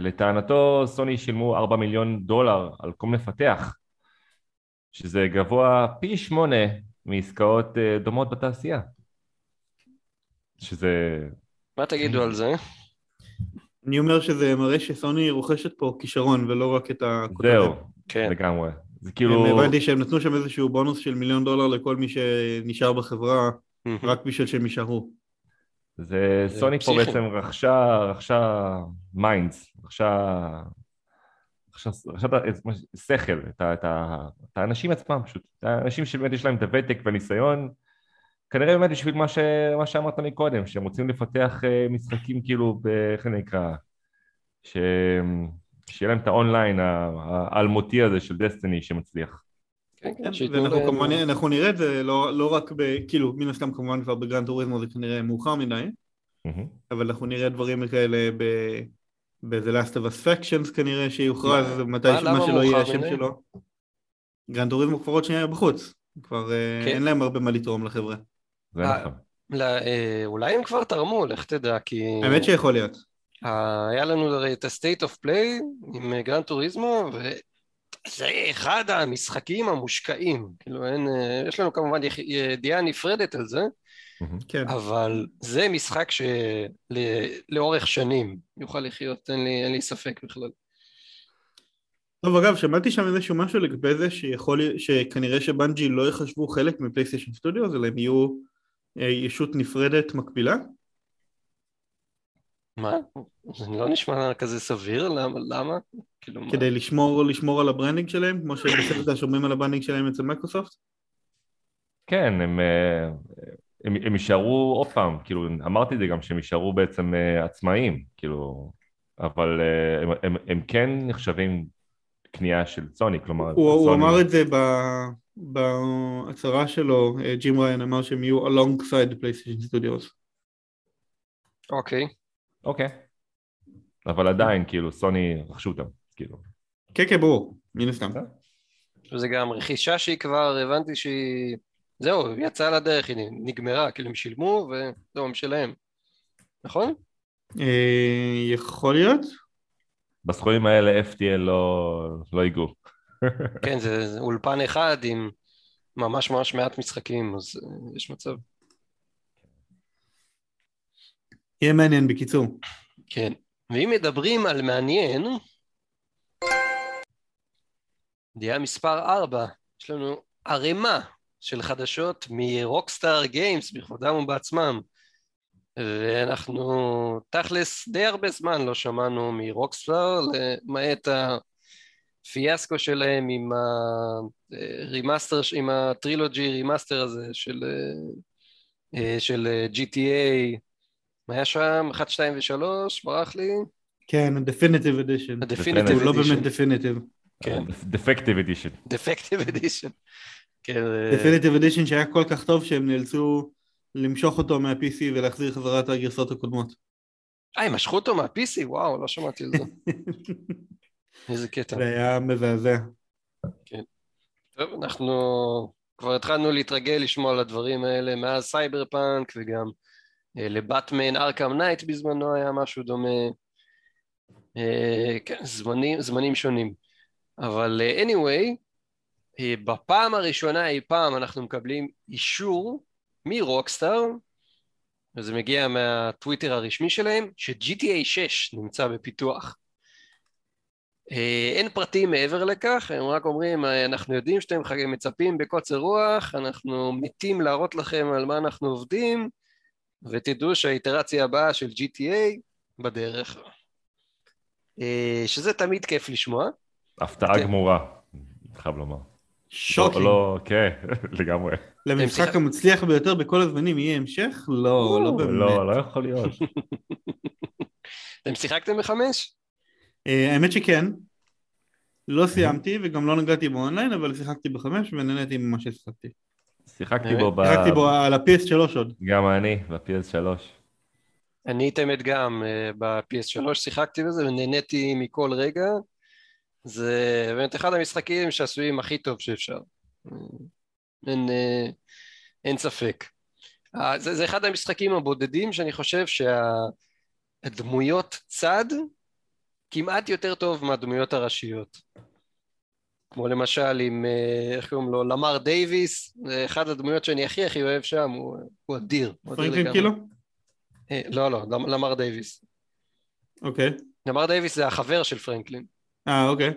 לטענתו סוני שילמו 4 מיליון דולר על כל מפתח, שזה גבוה פי שמונה מעסקאות אה, דומות בתעשייה. שזה... מה תגידו על זה? אני אומר שזה מראה שסוני רוכשת פה כישרון ולא רק את הכותרת. זהו, כן. לגמרי. זה כאילו... הבנתי שהם נתנו שם איזשהו בונוס של מיליון דולר לכל מי שנשאר בחברה, רק בשביל שהם יישארו. זה סוני פה בעצם רכשה, רכשה מיינדס, רכשה עכשיו שכל, את, את, את האנשים עצמם פשוט, האנשים שבאמת יש להם את הוותק והניסיון, כנראה באמת בשביל מה, ש, מה שאמרת מקודם, שהם רוצים לפתח אה, משחקים כאילו, איך זה נקרא, ש, שיהיה להם את האונליין האלמותי הזה של דסטיני שמצליח. כן, כן, ואנחנו כמובן, אנחנו נראה את זה לא, לא רק ב... כאילו, מן הסתם כמובן כבר בגרנד טוריזמו זה כנראה מאוחר מדי, אבל אנחנו נראה דברים כאלה ב... באיזה Last of Us Factions כנראה שיוכרז מתי מה שלא יהיה השם שלו. גרנד טוריזמו כבר עוד שנייה בחוץ, כבר אה, כן. אין להם הרבה מה לתרום לחברה. אה, נכון. אה, אולי הם כבר תרמו, לך תדע, כי... האמת שיכול להיות. היה לנו הרי את ה-State of Play עם גרנד טוריזמו, וזה אחד המשחקים המושקעים. כאילו אין, יש לנו כמובן ידיעה נפרדת על זה, כן. אבל זה משחק שלאורך שנים יוכל לחיות, אין לי, אין לי ספק בכלל. טוב אגב שמעתי שם איזשהו משהו לגבי זה שיכול, שכנראה שבנג'י לא יחשבו חלק מפלייסטיישן סטודיו אלא הם יהיו אה, ישות נפרדת מקבילה? מה? זה לא נשמע כזה סביר, למה? למה? כאילו כדי מה? לשמור, לשמור על ה branding שלהם, כמו שבסרט שומרים על ה branding שלהם אצל מייקרוסופט? כן, הם, אה, הם, הם יישארו, עוד פעם, כאילו, אמרתי את זה גם, שהם יישארו בעצם uh, עצמאיים, כאילו, אבל uh, הם, הם, הם כן נחשבים קנייה של סוני, כלומר... הוא, סוני... הוא אמר את זה ב, בהצהרה שלו, אה, ג'ים ריין אמר שהם יהיו alongside PlayStation Studios. אוקיי. Okay. אוקיי. Okay. אבל עדיין, כאילו, סוני רכשו אותם, כאילו. כן, כן, ברור, מן הסתם. וזה גם רכישה שהיא כבר, הבנתי שהיא... זהו, יצאה לדרך, היא נגמרה, כאילו הם שילמו וזהו, הם שלהם, נכון? אה, יכול להיות. בסכומים האלה FTL לא, לא ייגעו. כן, זה אולפן אחד עם ממש ממש מעט משחקים, אז אה, יש מצב. יהיה מעניין בקיצור. כן, ואם מדברים על מעניין, דעה מספר 4, יש לנו ערימה של חדשות מרוקסטאר גיימס בכבודם ובעצמם ואנחנו תכלס די הרבה זמן לא שמענו מרוקסטאר למעט הפיאסקו שלהם עם ה remaster, עם ה trilogy remaster הזה של, של GTA מה היה שם? 1, 2 ו-3? ברח לי? כן, ה-Definitive Edition. ה-Definitive Edition. הוא לא באמת Definitive. כן. Defective Edition. Defective Edition. Definitive Edition שהיה כל כך טוב שהם נאלצו למשוך אותו מה-PC ולהחזיר חזרה את הגרסאות הקודמות. אה, הם משכו אותו מה-PC? וואו, לא שמעתי על זה. איזה קטע. זה היה מזעזע. כן. טוב, אנחנו כבר התחלנו להתרגל לשמוע על הדברים האלה מאז סייבר פאנק וגם אה, לבטמן ארכם נייט בזמנו היה משהו דומה. אה, כן, זמנים, זמנים שונים. אבל אה, anyway, אה, בפעם הראשונה אי פעם אנחנו מקבלים אישור מרוקסטאר וזה מגיע מהטוויטר הרשמי שלהם, ש-GTA 6 נמצא בפיתוח. אה, אין פרטים מעבר לכך, הם רק אומרים, אנחנו יודעים שאתם מצפים בקוצר רוח, אנחנו מתים להראות לכם על מה אנחנו עובדים, ותדעו שהאיטרציה הבאה של GTA בדרך. אה, שזה תמיד כיף לשמוע. הפתעה גמורה, חייב לומר. שוקינג. לא, לא, כן, לגמרי. למשחק המצליח ביותר בכל הזמנים יהיה המשך? לא, לא באמת. לא, לא יכול להיות. אתם שיחקתם בחמש? אה, האמת שכן. לא סיימתי וגם לא נגעתי באונליין, אבל שיחקתי בחמש ונהניתי ממה ששיחקתי. שיחקתי בו ב... שיחקתי בו על ה-PS3 עוד. גם אני, ב-PS3. אני את האמת גם אה, ב-PS3 שיחקתי בזה ונהניתי מכל רגע. זה באמת אחד המשחקים שעשויים הכי טוב שאפשר. אין, אה, אין ספק. אה, זה, זה אחד המשחקים הבודדים שאני חושב שהדמויות צד כמעט יותר טוב מהדמויות הראשיות. כמו למשל עם, אה, איך קוראים לו, למר דייוויס, זה אחד הדמויות שאני הכי הכי אוהב שם, הוא, הוא אדיר. פרנקלין כאילו? לא, לא, למר דייוויס. אוקיי. למר דייוויס זה החבר של פרנקלין. אה, אוקיי.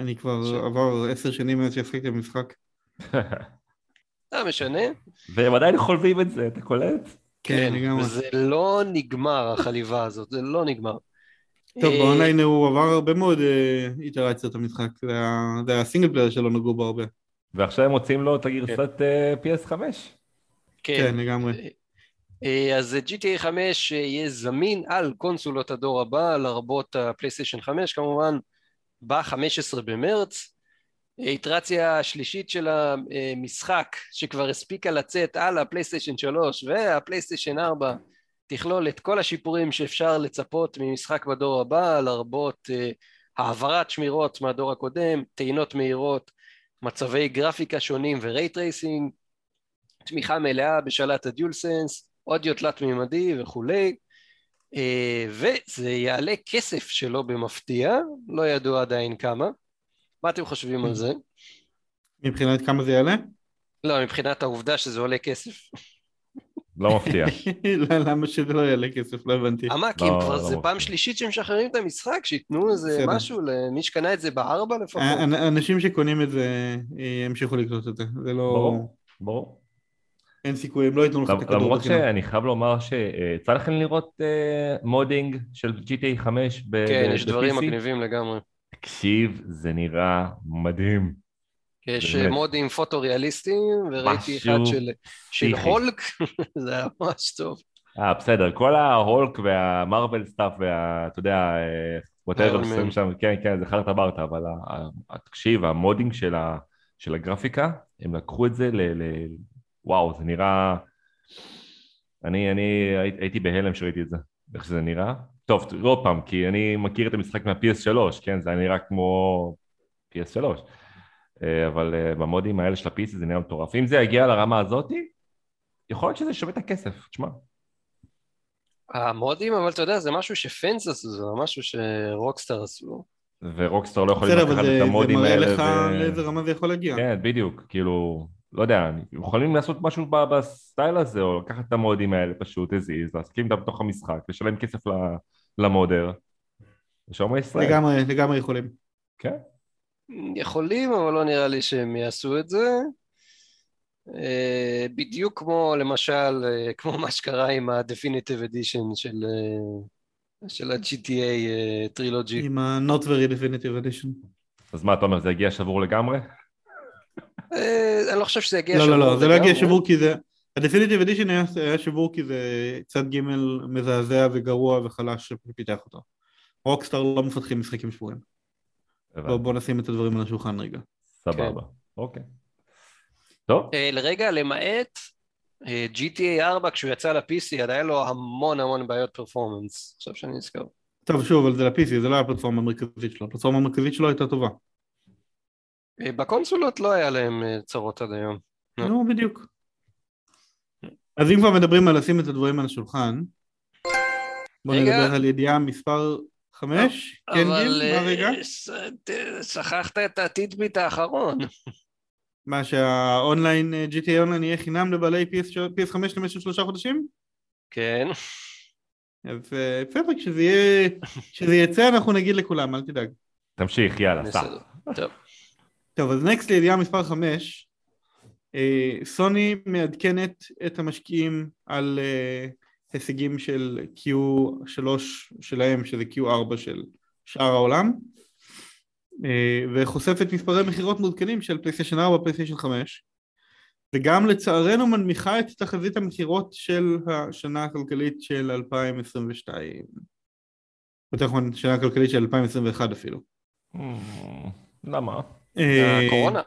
אני כבר ש... עבר עשר שנים מאז שהפסקתי במשחק. לא משנה. והם עדיין חולבים את זה, אתה קולט? כן, לגמרי. זה לא נגמר החליבה הזאת, זה לא נגמר. טוב, אה, באונליין הוא עבר הרבה מאוד אה, איטרציות המשחק, זה היה ה single player שלא נגעו בו הרבה. ועכשיו הם מוצאים לו את הגרסת PS5. כן. כן, לגמרי. אז GTA 5 יהיה זמין על קונסולות הדור הבא, לרבות הפלייסטיישן 5 כמובן, ב-15 במרץ. איטרציה השלישית של המשחק שכבר הספיקה לצאת על הפלייסטיישן 3 והפלייסטיישן 4 תכלול את כל השיפורים שאפשר לצפות ממשחק בדור הבא, לרבות uh, העברת שמירות מהדור הקודם, טעינות מהירות, מצבי גרפיקה שונים ו ray tracing, תמיכה מלאה בשלט ה DualSense, אודיו תלת מימדי וכולי. אה, וזה יעלה כסף שלא במפתיע, לא ידוע עדיין כמה. מה אתם חושבים על זה? מבחינת כמה זה יעלה? לא, מבחינת העובדה שזה עולה כסף. לא מפתיע. למה שזה לא יעלה כסף? לא הבנתי. אמה, כי לא, כבר לא זה פעם שלישית שמשחררים את המשחק, שייתנו איזה משהו למי שקנה את זה בארבע לפחות. אנשים שקונים את זה ימשיכו לקנות את זה, זה לא... ברור, ברור. אין סיכוי, הם לא ייתנו לך את הכדור למרות שאני חייב לומר שיצא לכם לראות אה, modding של GTA 5 ב-PC? כן, יש דברים מגניבים לגמרי. תקשיב, זה נראה מדהים. יש אה, מודים פוטו-ריאליסטיים, וראיתי אחד של הולק, זה היה ממש טוב. אה, בסדר, כל ההולק והמרוויל stuff וה... אתה יודע, whatever שעושים שם, כן, כן, זה חרטה ברטה, אבל תקשיב, ה modding של הגרפיקה, הם לקחו את זה וואו, זה נראה... אני, אני הייתי בהלם שראיתי את זה, איך שזה נראה. טוב, עוד פעם, כי אני מכיר את המשחק מה-PS3, כן? זה היה נראה כמו PS3. אה, אבל אה, במודים האלה של ה-PC זה נראה מטורף. אם זה יגיע לרמה הזאתי, יכול להיות שזה שווה את הכסף, תשמע. המודים, אבל אתה יודע, זה משהו שפנס עשו, זה משהו שרוקסטאר עשו. ורוקסטאר לא יכולים לקחת את המודים האלה. בסדר, אבל זה מראה לך לאיזה רמה זה יכול להגיע. כן, בדיוק, כאילו, לא יודע, יכולים לעשות משהו בסטייל הזה, או לקחת את המודים האלה פשוט, הזיז, להסכים אותם בתוך המשחק, לשלם כסף למודר, ושאומרי ישראל. לגמרי, לגמרי יכולים. כן. יכולים, אבל לא נראה לי שהם יעשו את זה. אה, בדיוק כמו למשל, אה, כמו מה שקרה עם ה-Definitive Edition של, אה, של ה-GTA טרילוגי. עם ה-Not Very Definitive Edition. אז מה אתה אומר, זה יגיע שבור לגמרי? אה, אני לא חושב שזה יגיע שבור. לא, לא, לא, זה לא יגיע שבור כי זה... הדפיניטיב אדישן היה שבור כי זה צד ג' מזעזע וגרוע וחלש שפיתח אותו. רוקסטאר לא מפתחים משחקים שבורים. בוא נשים את הדברים על השולחן רגע. סבבה, כן. אוקיי. טוב. אה, לרגע, למעט אה, GTA 4 כשהוא יצא ל-PC, עדיין לו המון המון בעיות פרפורמנס, עכשיו שאני נזכר. טוב, שוב, אבל זה ל-PC, זה לא היה הפלטפורמה המרכזית שלו, הפלטפורמה המרכזית שלו הייתה טובה. אה, בקונסולות לא היה להם אה, צרות עד היום. נו, בדיוק. אז אם כבר מדברים על לשים את הדברים על השולחן, בוא נדבר על ידיעה מספר חמש, כן גיל, מה רגע? שכחת את הטיטביט האחרון. מה שהאונליין GTA אונליין יהיה חינם לבעלי PS, PS5 למשך שלושה חודשים? כן. אז אה, בסדר, כשזה יצא אנחנו נגיד לכולם, אל תדאג. תמשיך, יאללה, סע. טוב. טוב, אז נקסט לידיעה מספר 5, סוני מעדכנת את המשקיעים על אה, הישגים של Q3 שלהם, שזה Q4 של שאר העולם, אה, וחושפת מספרי מכירות מעודכנים של פלייסטיישן 4 ופלייסטיישן 5, וגם לצערנו מנמיכה את תחזית המכירות של השנה הכלכלית של 2022. יותר נכון, שנה הכלכלית של 2021 אפילו. Hmm, למה? אה, הקורונה.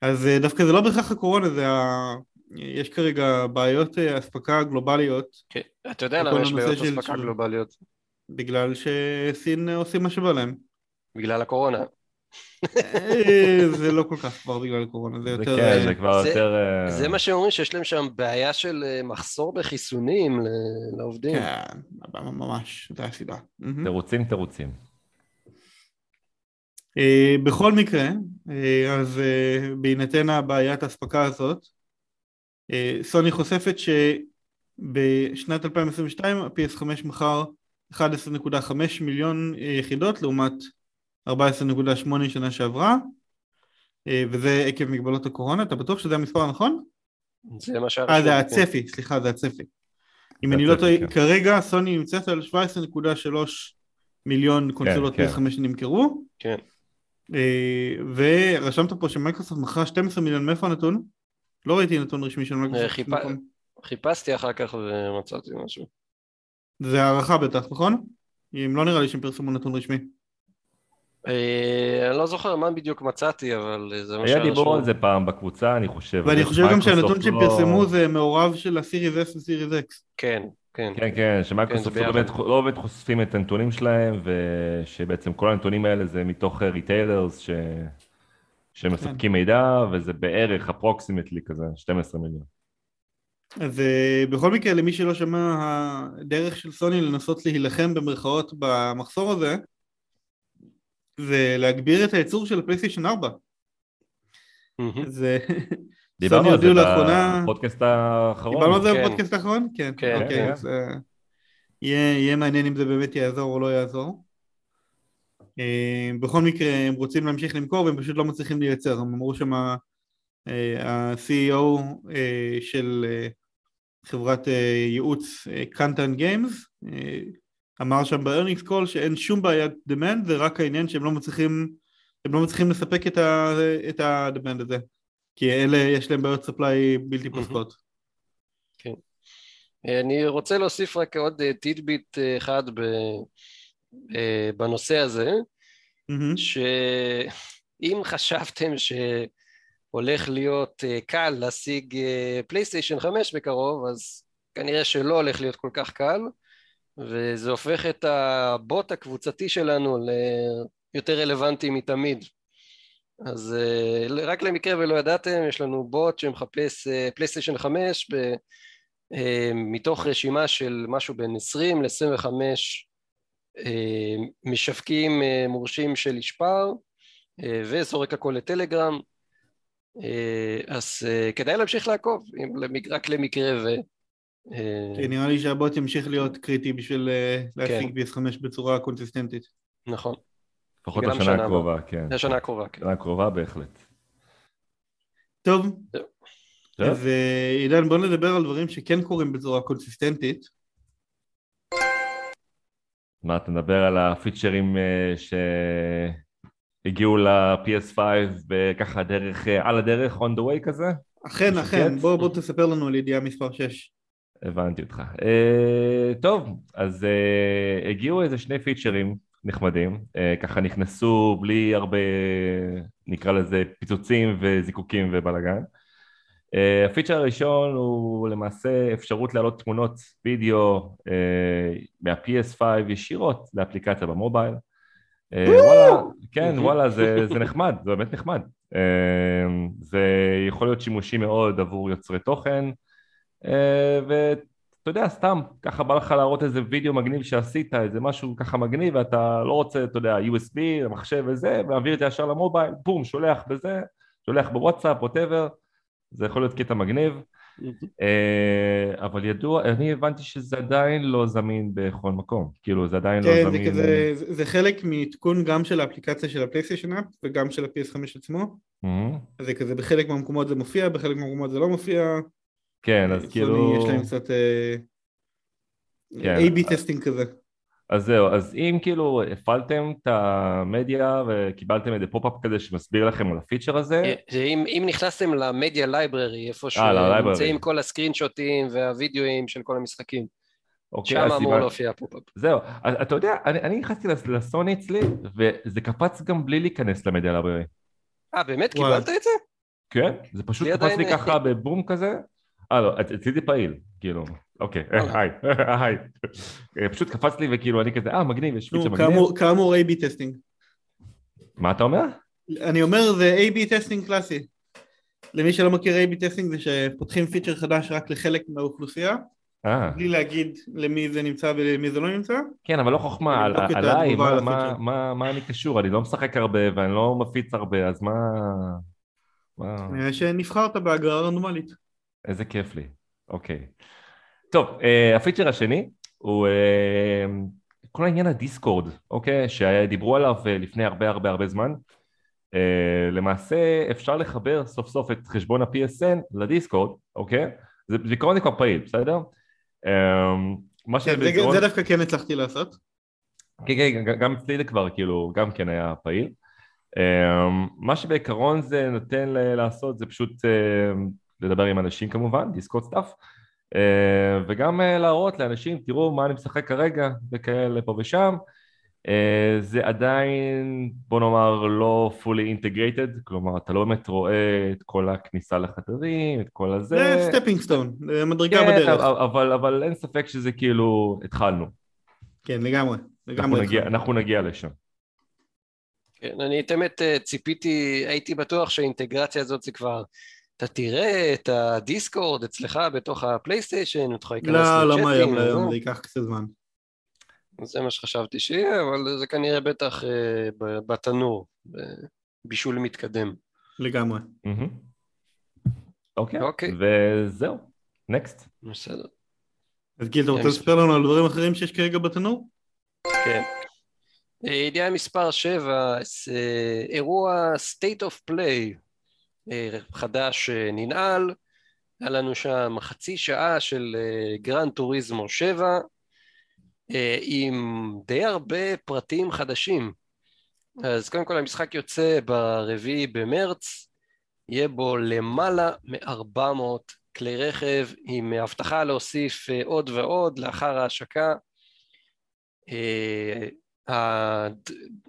אז אה, דווקא זה לא בהכרח הקורונה, זה ה... יש כרגע בעיות אה, אספקה גלובליות כן. אתה יודע למה יש בעיות של- אספקה של- גלובליות? בגלל שסין עושים מה שבא להם. בגלל הקורונה. זה לא כל כך כבר בגלל הקורונה, זה זה יותר... כן, זה כבר זה- יותר... זה מה שאומרים שיש להם שם בעיה של מחסור בחיסונים לעובדים. כן, ממש, זה הסיבה. תירוצים, תירוצים. אה, בכל מקרה, אה, אז אה, בהינתן הבעיית האספקה הזאת, סוני חושפת שבשנת 2022 ה-PS5 מכר 11.5 מיליון יחידות לעומת 14.8 שנה שעברה, וזה עקב מגבלות הקורונה, אתה בטוח שזה המספר הנכון? זה מה שהיה אה, זה כן. הצפי, סליחה, זה הצפי. אם אני לא טועה, כן. כרגע סוני נמצאת על 17.3 מיליון קונסולות כן. PS5 שנמכרו. כן. אה, ורשמת פה שמייקרוסופט מכרה 12 מיליון, מאיפה הנתון? לא ראיתי נתון רשמי של מייקרוסופט. נכון. חיפשתי אחר כך ומצאתי משהו. זה הערכה בטח, נכון? אם לא נראה לי שהם פרסמו נתון רשמי. אה, אני לא זוכר מה בדיוק מצאתי, אבל אה, זה מה היה שהיה דיבור. על זה פעם בקבוצה, אני חושב. ואני חושב גם שהנתון שהם לא- פרסמו זה מעורב של ה Series S ו Series X. כן, כן. כן, כן, שמייקרוסופט כן, לא. באמת- לא באמת חושפים את הנתונים שלהם, ושבעצם כל הנתונים האלה זה מתוך retailers ש... שמספקים מידע, וזה בערך approximately כזה, 12 מיליון. אז אה, בכל מקרה למי שלא שמע הדרך של סוני לנסות להילחם במרכאות במחסור הזה זה להגביר את הייצור של הפלייסטיישן 4 מהמם. זה דיברנו על זה בפודקאסט האחרון. דיברנו על זה כן. בפודקאסט האחרון? כן, כן, אוקיי, כן. אז uh, יהיה, יהיה מעניין אם זה באמת יעזור או לא יעזור uh, בכל מקרה הם רוצים להמשיך למכור והם פשוט לא מצליחים לייצר הם אמרו שם ה-CEO uh, של uh, חברת uh, ייעוץ קנטן גיימס אמר שם ב earnings call שאין שום בעיית demand זה רק העניין שהם לא מצליחים הם לא מצליחים לספק את ה-demand הזה כי אלה יש להם בעיות supply בלתי פוסקות אני רוצה להוסיף רק עוד אה, tidbit אה, אחד ב, אה, בנושא הזה. שאם חשבתם שהולך להיות אה, קל להשיג אה, פלייסטיישן 5 בקרוב, אז כנראה שלא הולך להיות כל כך קל, וזה הופך את הבוט הקבוצתי שלנו ליותר רלוונטי מתמיד. אז אה, רק למקרה ולא ידעתם, יש לנו בוט שמחפש אה, פלייסטיישן 5 ב... אה, מתוך רשימה של משהו בין 20 ל-25 אה, משווקים אה, מורשים של אישפר אה, וזורק הכל לטלגרם. אה, אז אה, כדאי להמשיך לעקוב רק למקרה ו... אה, כן, נראה לי שהבוט ימשיך להיות קריטי בשביל אה, להשיג PS5 בצורה קונסיסטנטית. נכון, לפחות לשנה שנה הקרובה, כן. זה השנה הקרובה, כן. שנה הקרובה בהחלט. טוב. אז עידן בוא נדבר על דברים שכן קורים בצורה קונסיסטנטית. מה, אתה מדבר על הפיצ'רים אה, שהגיעו ל-PS5 וככה דרך, אה, על הדרך, on the way כזה? אכן. אכן, בוא בוא תספר לנו על ידיעה מספר 6. הבנתי אותך. Uh, טוב, אז uh, הגיעו איזה שני פיצ'רים נחמדים, uh, ככה נכנסו בלי הרבה, נקרא לזה, פיצוצים וזיקוקים ובלאגן. Uh, הפיצ'ר הראשון הוא למעשה אפשרות להעלות תמונות וידאו uh, מה-PS5 ישירות לאפליקציה במובייל. וואלה, כן, וואלה, זה, זה נחמד, זה באמת נחמד. זה יכול להיות שימושי מאוד עבור יוצרי תוכן. ואתה יודע, סתם, ככה בא לך להראות איזה וידאו מגניב שעשית, איזה משהו ככה מגניב, ואתה לא רוצה, אתה יודע, USB, המחשב וזה, ומעביר את זה ישר למובייל, בום, שולח בזה, שולח בוואטסאפ, ווטאבר, זה יכול להיות קטע מגניב. אה, אבל ידוע, אני הבנתי שזה עדיין לא זמין בכל מקום, כאילו זה עדיין לא כן, זמין. זה חלק מעדכון גם של האפליקציה של הפלייסטיישן app וגם של ה-PS5 עצמו, זה כזה בחלק מהמקומות זה מופיע, בחלק מהמקומות זה לא מופיע, כן, אז סוני כאילו... יש להם קצת אה, כן. A-B testing כזה. אז זהו, אז אם כאילו הפעלתם את המדיה וקיבלתם איזה pop-up כזה שמסביר לכם על הפיצ'ר הזה, אה, אם, אם נכנסתם ל media library, איפה אה. שנמצאים כל ה screen שוטים והווידאוים של כל המשחקים, אוקיי, שם אמור להופיע pop-up. זהו, אז אתה יודע, אני, נכנסתי לס- לסוני אצלי, וזה קפץ גם בלי להיכנס ל media library. אה, באמת? קיבלת את זה? כן? זה פשוט קפץ לי ככה בבום כזה. אה לא, אצ- אצלי פעיל, כאילו, אוקיי, וואלה. היי, היי. אה, פשוט קפץ לי וכאילו אני כזה, אה מגניב, יש פיצ'ר נו, מגניב. כאמור- A-B testing. מה אתה אומר? אני אומר זה A-B testing קלאסי. למי שלא מכיר A-B testing זה שפותחים פיצ'ר חדש רק לחלק מהאוכלוסייה, אה, בלי להגיד למי זה נמצא ולמי זה לא נמצא. כן, אבל לא חוכמה, עליי, מה- אני קשור? אני לא משחק הרבה ואני לא מפיץ הרבה, אז מה... שנבחרת בהגרלה רנדומלית. איזה כיף לי, אוקיי. טוב, אה, הפיצ'ר השני הוא אה, כל העניין הדיסקורד, אוקיי? שדיברו עליו אה, לפני הרבה הרבה הרבה זמן. למעשה אפשר לחבר סוף סוף את חשבון ה-PSN לדיסקורד, אוקיי? זה בעיקרון זה כבר פעיל, בסדר? מה כן, זה- שבעיקרון... זה דווקא כן הצלחתי לעשות. כן, כן, גם- אצלי זה כבר כאילו, גם כן היה פעיל. מה שבעיקרון זה נותן לעשות זה פשוט לדבר עם אנשים כמובן, Discord stuff, וגם אה, להראות לאנשים, תראו מה אני משחק כרגע, וכאלה פה ושם. אה, זה עדיין, בוא נאמר, לא fully integrated, כלומר אתה לא באמת רואה את כל הכניסה לחדרים, את כל הזה. זה סטפינג סטון, מדרגה כן, בדרך. אבל, אבל, אבל אין ספק שזה כאילו, התחלנו. כן, לגמרי. אנחנו לגמרי. נגיע, אנחנו נגיע לשם. כן, אני את האמת אה, ציפיתי, הייתי בטוח שהאינטגרציה הזאת זה כבר, אתה תראה את הדיסקורד אצלך בתוך הפלייסטיישן, אתה יכול להיכנס לא, לא מהיום וזה. להיום, זה ייקח קצת זמן. זה מה שחשבתי שיהיה, אבל זה כנראה בטח אה, בתנור, בישול מתקדם. לגמרי. אוקיי, אוקיי. וזהו, נקסט. בסדר. אז גיל, אתה רוצה לספר לנו על דברים אחרים שיש כרגע בתנור? כן. אה, ידיעה מספר 7, אירוע State of Play אה, חדש אה, ננעל, היה לנו שם חצי שעה של אה, גרנד טוריזמו 7, אה, עם די הרבה פרטים חדשים. אז קודם כל המשחק יוצא ברביעי במרץ, יהיה בו למעלה מ-400 כלי רכב, עם הבטחה להוסיף אה, עוד ועוד לאחר ההשקה. אה,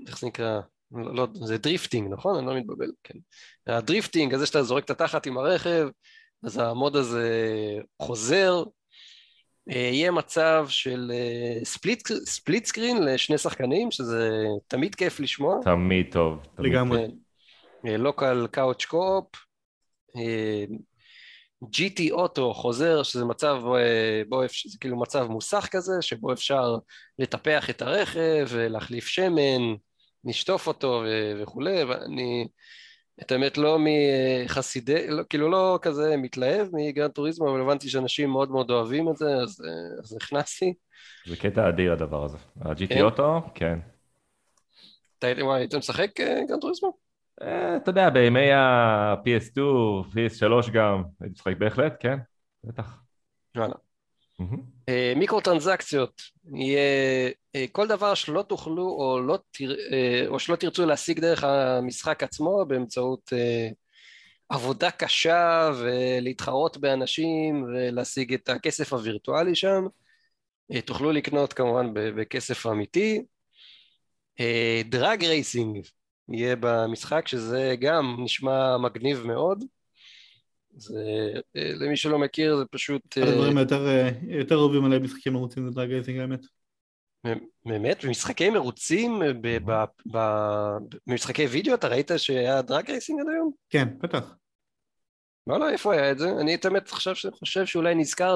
איך זה נקרא? לא, זה drifting, נכון? אני לא מתבלבל, כן. ה drifting, הזה שאתה זורק את התחת עם הרכב, אז ה mode הזה חוזר. אה, יהיה מצב של split, split screen לשני שחקנים, שזה תמיד כיף לשמוע. תמיד טוב. תמיד. לגמרי. local couch co-op. GT אוטו חוזר, שזה מצב אה, בו אפשר, זה כאילו מצב מוסך כזה, שבו אפשר לטפח את הרכב, להחליף שמן, לשטוף אותו ו- וכולי, ואני את האמת לא מחסידי, לא, כאילו לא כזה מתלהב מגרנד טוריזמו, אבל הבנתי שאנשים מאוד מאוד אוהבים את זה, אז, אז נכנסתי. זה קטע אדיר הדבר הזה. ה-GT כן? אוטו, כן. אתה היית משחק אה, גרנד טוריזמו? אה, אתה יודע, בימי ה-PS2, PS3 גם, הייתי משחק בהחלט, כן, בטח. וואלה. מהמם. אה, מיקרו טרנזקציות, יהיה אה, כל דבר שלא תוכלו או, לא תר... אה, או שלא תרצו להשיג דרך המשחק עצמו באמצעות עבודה קשה ולהתחרות באנשים ולהשיג את הכסף הווירטואלי שם, תוכלו לקנות כמובן בכסף אמיתי. דרג רייסינג יהיה במשחק שזה גם נשמע מגניב מאוד. זה, אה, למי שלא מכיר זה פשוט... אחד אה, הדברים היותר אה, יותר אהובים עליי משחקים מרוצים זה drag racing האמת. באמת? במשחקי מרוצים, ב- ב- ב- במשחקי וידאו אתה ראית שהיה drag racing עד היום? כן, בטח. לא, לא, איפה היה את זה? אני את האמת חושב, חושב שאולי נזכר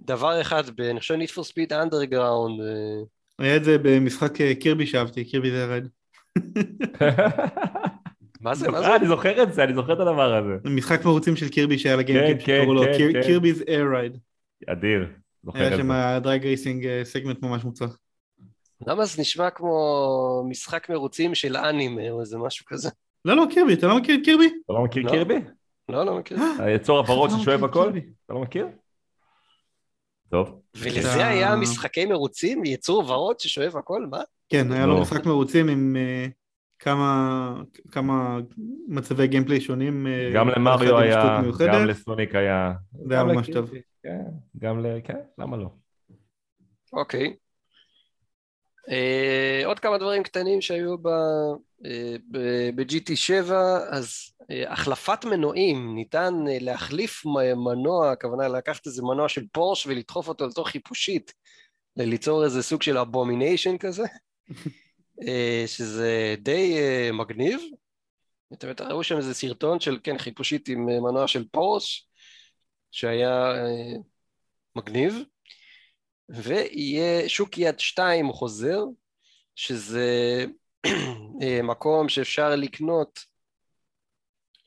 בדבר אחד, אני חושב need for speed underground. אה, היה את זה במשחק אה, קירבי שאהבתי, Kirby's Air Ride. מה זה? מה אה, זה? אני זוכר את זה, אני זוכר את הדבר הזה. משחק מרוצים של קירבי שהיה ל GameCube כן, שקראו לו כן, קיר- כן. Kirby's Air Ride. אדיר, זוכר היה את שם זה. drag racing segment ממש מוצלח. למה זה נשמע כמו משחק מרוצים של אנימה או איזה משהו כזה? לא, לא, קירבי, אתה לא מכיר את קירבי? אתה לא מכיר לא. קירבי? לא, לא מכיר. היצור הוורוד לא ששואב הכל? אתה לא מכיר? טוב. ולזה היה משחקי מרוצים? יצור ורוד ששואב הכל? מה? כן, היה לו לא. משחק מרוצים עם אה, כמה כמה מצבי גיימפליי שונים. אה, גם למריו היה, מיוחדת. גם לסוניק היה. זה היה גם ממש טוב. כן, גם ל... כן, למה לא? אוקיי. אה, עוד כמה דברים קטנים שהיו ב- אה, ב- ב-GT 7, אז אה, החלפת מנועים, ניתן אה, להחליף מנוע, הכוונה לקחת איזה מנוע של פורש ולדחוף אותו לתוך חיפושית, ליצור איזה סוג של abomination כזה, אה, שזה די אה, מגניב. אתם בטח ראו שם איזה סרטון של, כן, חיפושית עם אה, מנוע של פורש, שהיה אה, מגניב. ויהיה שוק יד שתיים חוזר, שזה אה, מקום שאפשר לקנות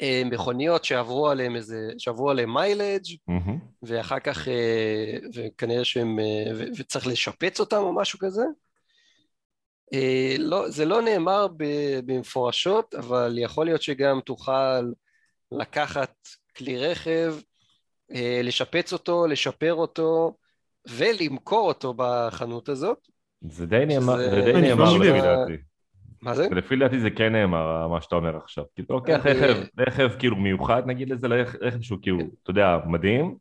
אה, מכוניות שעברו עליהם איזה, שעברו עליהם mileage מהמם. ואחר כך, אה, וכנראה שהם, אה, ו- וצריך לשפץ אותם או משהו כזה. אה, לא, זה לא נאמר ב- במפורשות, אבל יכול להיות שגם תוכל לקחת כלי רכב, אה, לשפץ אותו, לשפר אותו, ולמכור אותו בחנות הזאת. זה די נאמר, שזה- זה די נאמר לפי דעתי. מה זה? לפי דעתי זה כן נאמר, מה שאתה אומר עכשיו. כאילו, אתה לוקח אני- רכב, רכב כאילו מיוחד נגיד לזה, רכב שהוא כאילו, אתה יודע, מדהים,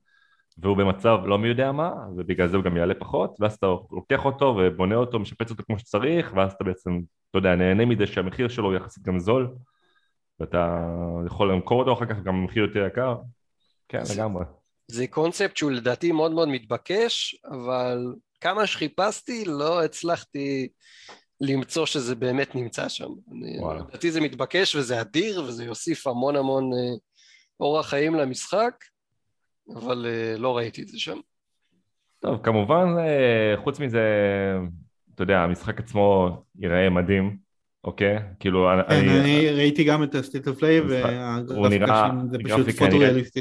והוא במצב לא מי יודע מה, ובגלל זה הוא גם יעלה פחות, ואז אתה לוקח אותו ובונה אותו, משפץ אותו כמו שצריך, ואז אתה בעצם, אתה יודע, נהנה מזה שהמחיר שלו הוא יחסית גם זול, ואתה יכול למכור אותו אחר כך גם במחיר יותר יקר. כן, זה- לגמרי. זה קונספט שהוא לדעתי מאוד מאוד מתבקש, אבל כמה שחיפשתי לא הצלחתי למצוא שזה באמת נמצא שם. אני- וואלה. לדעתי זה מתבקש וזה אדיר וזה יוסיף המון המון אה, אורח חיים למשחק, אבל אה, לא ראיתי את זה שם. טוב, כמובן, אה, חוץ מזה, אתה יודע, המשחק עצמו ייראה מדהים, אוקיי? כאילו, כן, אני... אני ראיתי גם את ה State of Play והגרפיקה נראה- שם זה פשוט גרפיקה פוטו נראית- ריאליסטי.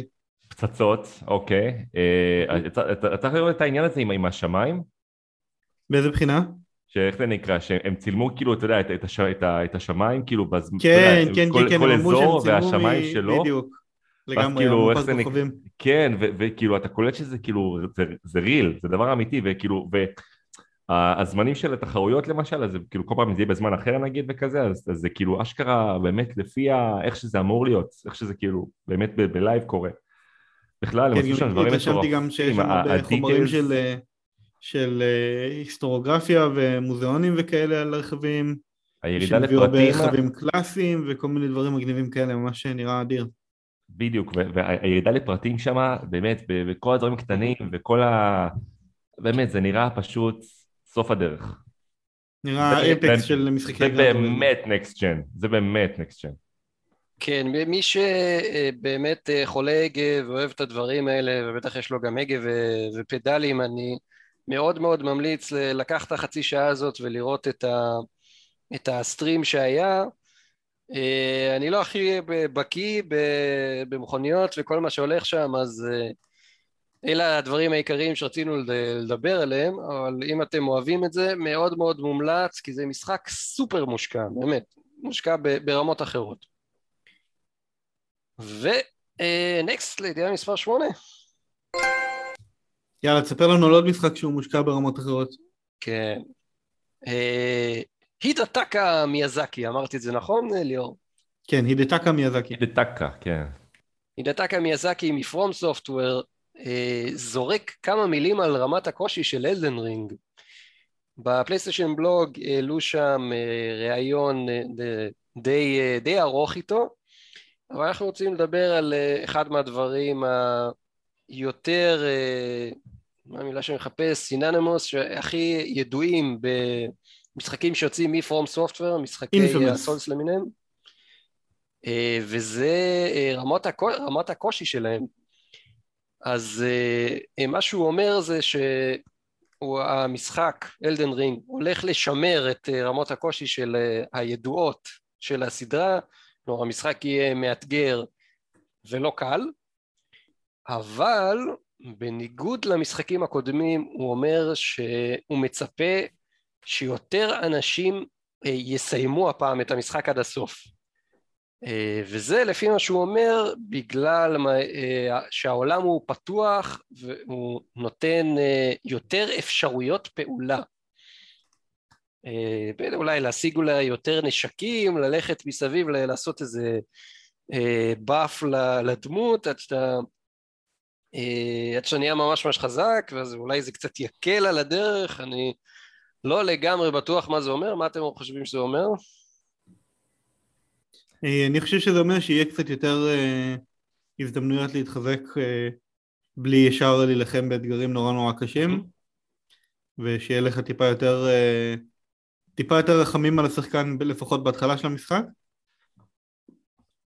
פצצות, אוקיי. אה, יכול לראות את העניין הזה עם- השמיים? באיזה בחינה? שאיך זה נקרא? שהם צילמו כאילו, אתה יודע, את- את הש- את את השמיים, כאילו, בז- כן, יודע, כן, כל- כן, כן, כל אמרו אזור והשמיים מ- שלו. בדיוק. לגמרי, כאילו, המפת נק- כוכבים. כן, וכאילו, אתה קולט שזה כאילו, זה- זה real, זה דבר אמיתי, וכאילו, והזמנים של התחרויות למשל, אז כאילו כל פעם זה יהיה בזמן אחר נגיד וכזה, אז אז זה כאילו אשכרה באמת לפי ה- איך שזה אמור להיות, איך שזה כאילו באמת ב live קורה. בכלל, הם כן, עשו שם דברים התרשמתי גם שיש שם הרבה חומרים ה-details. של, אה, של אה, היסטוריוגרפיה ומוזיאונים וכאלה על רכבים, הירידה שהביאו הרבה לפרטים, רכבים קלאסיים וכל מיני דברים מגניבים כאלה, ממש נראה אדיר. בדיוק, והירידה לפרטים שם, באמת, בכל הדברים הקטנים וכל ה... באמת, זה נראה פשוט סוף הדרך. נראה אפקס של משחקי זה. באמת נקסט ג'ן, זה באמת נקסט ג'ן. כן, מי שבאמת אה, חולה הגה ואוהב את הדברים האלה, ובטח יש לו גם הגה ו- ופדלים, אני מאוד מאוד ממליץ לקחת את החצי שעה הזאת ולראות את, ה, את הסטרים שהיה. אה, אני לא הכי בקיא במכוניות וכל מה שהולך שם, אז אה, אלה הדברים העיקריים שרצינו לד- לדבר עליהם, אבל אם אתם אוהבים את זה, מאוד מאוד מומלץ, כי זה משחק סופר מושקע, באמת, מושקע ברמות אחרות. ונקסט לידיעה מספר שמונה. יאללה, תספר לנו על עוד משחק שהוא מושקע ברמות אחרות. כן. הידטקה מיאזקי, אמרתי את זה נכון, ליאור? כן, הידטקה מיאזקי. דטקה, כן. הידטקה מיאזקי מפרום סופטוור אה, זורק כמה מילים על רמת הקושי של אלדן רינג. בפלייסטיישן בלוג העלו שם אה, ראיון אה, די, די ארוך איתו, אבל אנחנו רוצים לדבר על אחד מהדברים היותר, מה המילה שאני מחפש, סיננמוס, שהכי ידועים במשחקים שיוצאים מפרום סופטוור, משחקי. הסולס למיניהם, אה, וזה אה, רמות, הקו, רמת הקושי שלהם. אז אה, מה שהוא אומר זה שהמשחק, אלדן רינג, הולך לשמר את אה, רמות הקושי של אה, הידועות של הסדרה, כלומר המשחק יהיה מאתגר ולא קל, אבל בניגוד למשחקים הקודמים הוא אומר שהוא מצפה שיותר אנשים אה, יסיימו הפעם את המשחק עד הסוף. אה, וזה לפי מה שהוא אומר בגלל אה, שהעולם הוא פתוח והוא נותן יותר אפשרויות פעולה. אולי להשיג אולי יותר נשקים, ללכת מסביב, לעשות איזה באף לדמות עד שאתה עד שאתה נהיה ממש ממש חזק, ואז אולי זה קצת יקל על הדרך, אני לא לגמרי בטוח מה זה אומר, מה אתם חושבים שזה אומר? אה, אני חושב שזה אומר שיהיה קצת יותר אה, הזדמנויות להתחזק אה, בלי ישר להילחם באתגרים נורא נורא קשים ושיהיה לך טיפה יותר טיפה יותר רחמים על השחקן לפחות בהתחלה של המשחק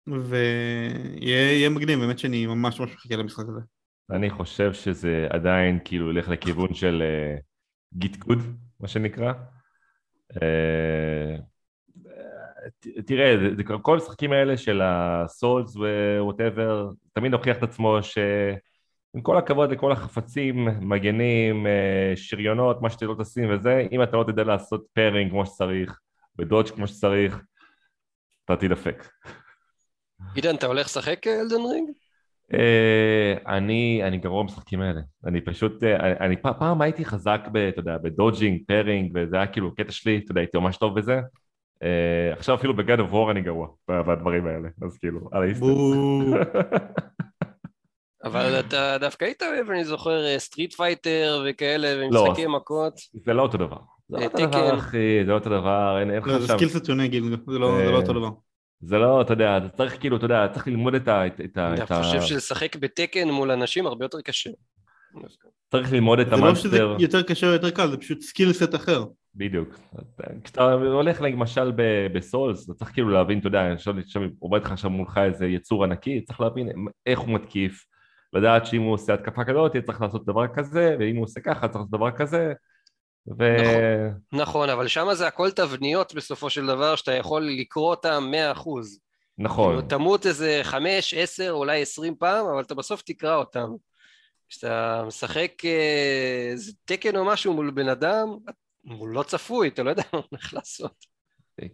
ויהיה מגניב, באמת שאני ממש ממש מחכה למשחק הזה. אני חושב שזה עדיין כאילו ילך לכיוון של git gud מה שנקרא. אה, תראה, כל המשחקים האלה של ה Souls ו whatever, תמיד הוכיח את עצמו שעם כל הכבוד לכל החפצים, מגנים, אה, שריונות, מה שאתה לא תשים וזה, אם אתה לא תדע לעשות parrying כמו שצריך, ב dodge כמו שצריך, אתה תדפק. עידן, אתה הולך לשחק Elden Ring? אה, אני, אני גרוע במשחקים האלה, אני פשוט, אה, אני פעם הייתי חזק, ב, אתה יודע, ב dodging, parrying, וזה היה כאילו קטע שלי, אתה יודע, הייתי ממש טוב בזה. אה, עכשיו אפילו ב God of War אני גרוע בדברים האלה, אז כאילו, על האיסטר. אבל אתה דווקא היית אוהב, אני זוכר, Street Fighter וכאלה, ומשחקי לא, מכות. זה לא אותו דבר. זה לא אותו דבר, אחי, זה לא אותו דבר, אין לך שם... זה skillset שונה, גיל, זה לא אותו דבר. זה לא, אתה יודע, אתה צריך כאילו, אתה יודע, צריך ללמוד את ה... אתה חושב שלשחק ב Tekken מול אנשים הרבה יותר קשה. צריך ללמוד את ה monster. זה לא שזה יותר קשה או יותר קל, זה פשוט skillset אחר. בדיוק. כשאתה הולך למשל ב Souls, אתה צריך כאילו להבין, אתה יודע, עכשיו עובד לך עכשיו מולך איזה יצור ענקי, צריך להבין איך הוא מתקיף, לדעת שאם הוא עושה התקפה כזאת, צריך לעשות דבר כזה, ואם הוא עושה ככה, צריך לעשות דבר כזה. ו... נכון, נכון, אבל שם זה הכל תבניות בסופו של דבר, שאתה יכול לקרוא מאה אחוז. נכון. כאילו, תמות איזה חמש, עשר, אולי עשרים פעם, אבל אתה בסוף תקרא אותם. כשאתה משחק איזה אה, תקן או משהו מול בן אדם, הוא לא צפוי, אתה לא יודע מה הוא הולך לעשות.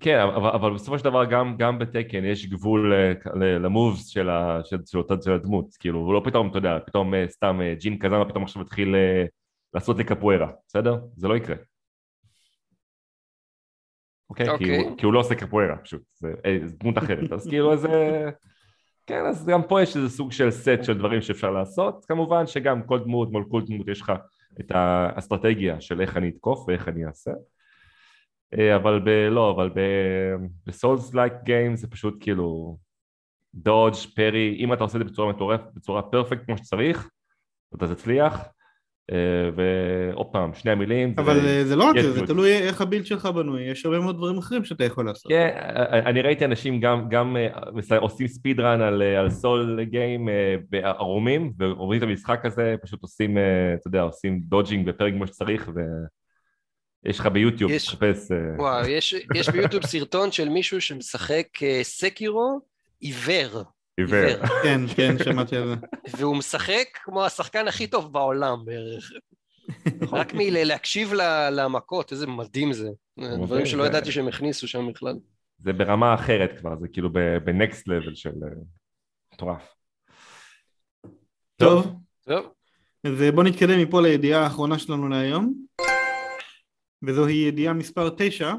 כן, אבל, אבל בסופו של דבר גם, גם בתקן יש גבול אה, למובס של, של, של, של הדמות, כאילו, הוא לא פתאום, אתה יודע, פתאום אה, סתם ג'ין קזאנה פתאום עכשיו מתחיל לעשות לי קפוארה, בסדר? זה לא יקרה. אוקיי? Okay? כי, הוא, כי הוא לא עושה קפוארה פשוט, זה, אה, זה דמות אחרת, אז כאילו איזה... כן, אז גם פה יש איזה סוג של סט של דברים שאפשר לעשות, כמובן שגם כל דמות מול כל דמות יש לך את האסטרטגיה של איך אני אתקוף ואיך אני אעשה. אה, אבל ב... לא, אבל ב Souls like game זה פשוט כאילו dodge, parry, אם אתה עושה את זה בצורה מטורפת, בצורה perfect כמו שצריך, אתה תצליח, אה, ועוד פעם, שני המילים. אבל זה, אה, זה לא רק זה, זה תלוי איך ה build שלך בנוי, יש הרבה מאוד דברים אחרים שאתה יכול לעשות. כן, אה, אני ראיתי אנשים גם, גם עושים speed run על, על Souls game בערומים, ועוברים את המשחק הזה, פשוט עושים, אתה יודע, עושים dodging ו parry כמו שצריך, ויש לך ביוטיוב, יש, תחפש... וואו, יש, יש ביוטיוב סרטון של מישהו שמשחק סקירו עיוור. עיוור. כן, כן, שמעתי על זה. והוא משחק כמו השחקן הכי טוב בעולם בערך. רק מלהקשיב למכות, איזה מדהים זה. דברים שלא ידעתי שהם הכניסו שם בכלל. זה ברמה אחרת כבר, זה כאילו בנקסט לבל של אה, מטורף. טוב. טוב. אז אה, בוא נתקדם מפה לידיעה האחרונה שלנו להיום. וזוהי ידיעה מספר 9,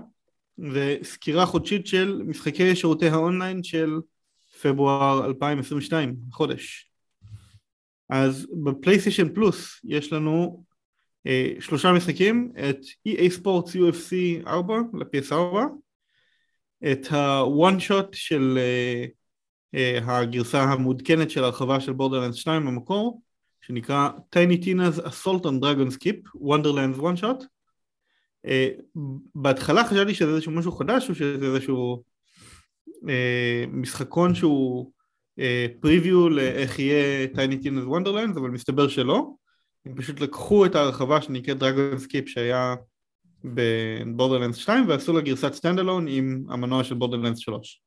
וסקירה חודשית של משחקי שירותי האונליין של פברואר 2022, חודש. אז בפלייסטיישן פלוס יש לנו אה, שלושה משחקים, את EA Sports UFC 4 ל-PS4, את ה-one shot של אה, אה, הגרסה המעודכנת של הרחבה של Borderlands 2 במקור, שנקרא Tiny Tina's Assault on Dragon Keep, Wonderlands one shot. אה, בהתחלה חשבתי שזה איזשהו משהו חדש או שזה איזשהו משחקון שהוא preview אה, לאיך יהיה Tiny Tina's Wonderlands אבל מסתבר שלא הם פשוט לקחו את ההרחבה שנקראת Dragon Keep שהיה ב Borderlands 2 ועשו לה גרסת standalone עם המנוע של Borderlands 3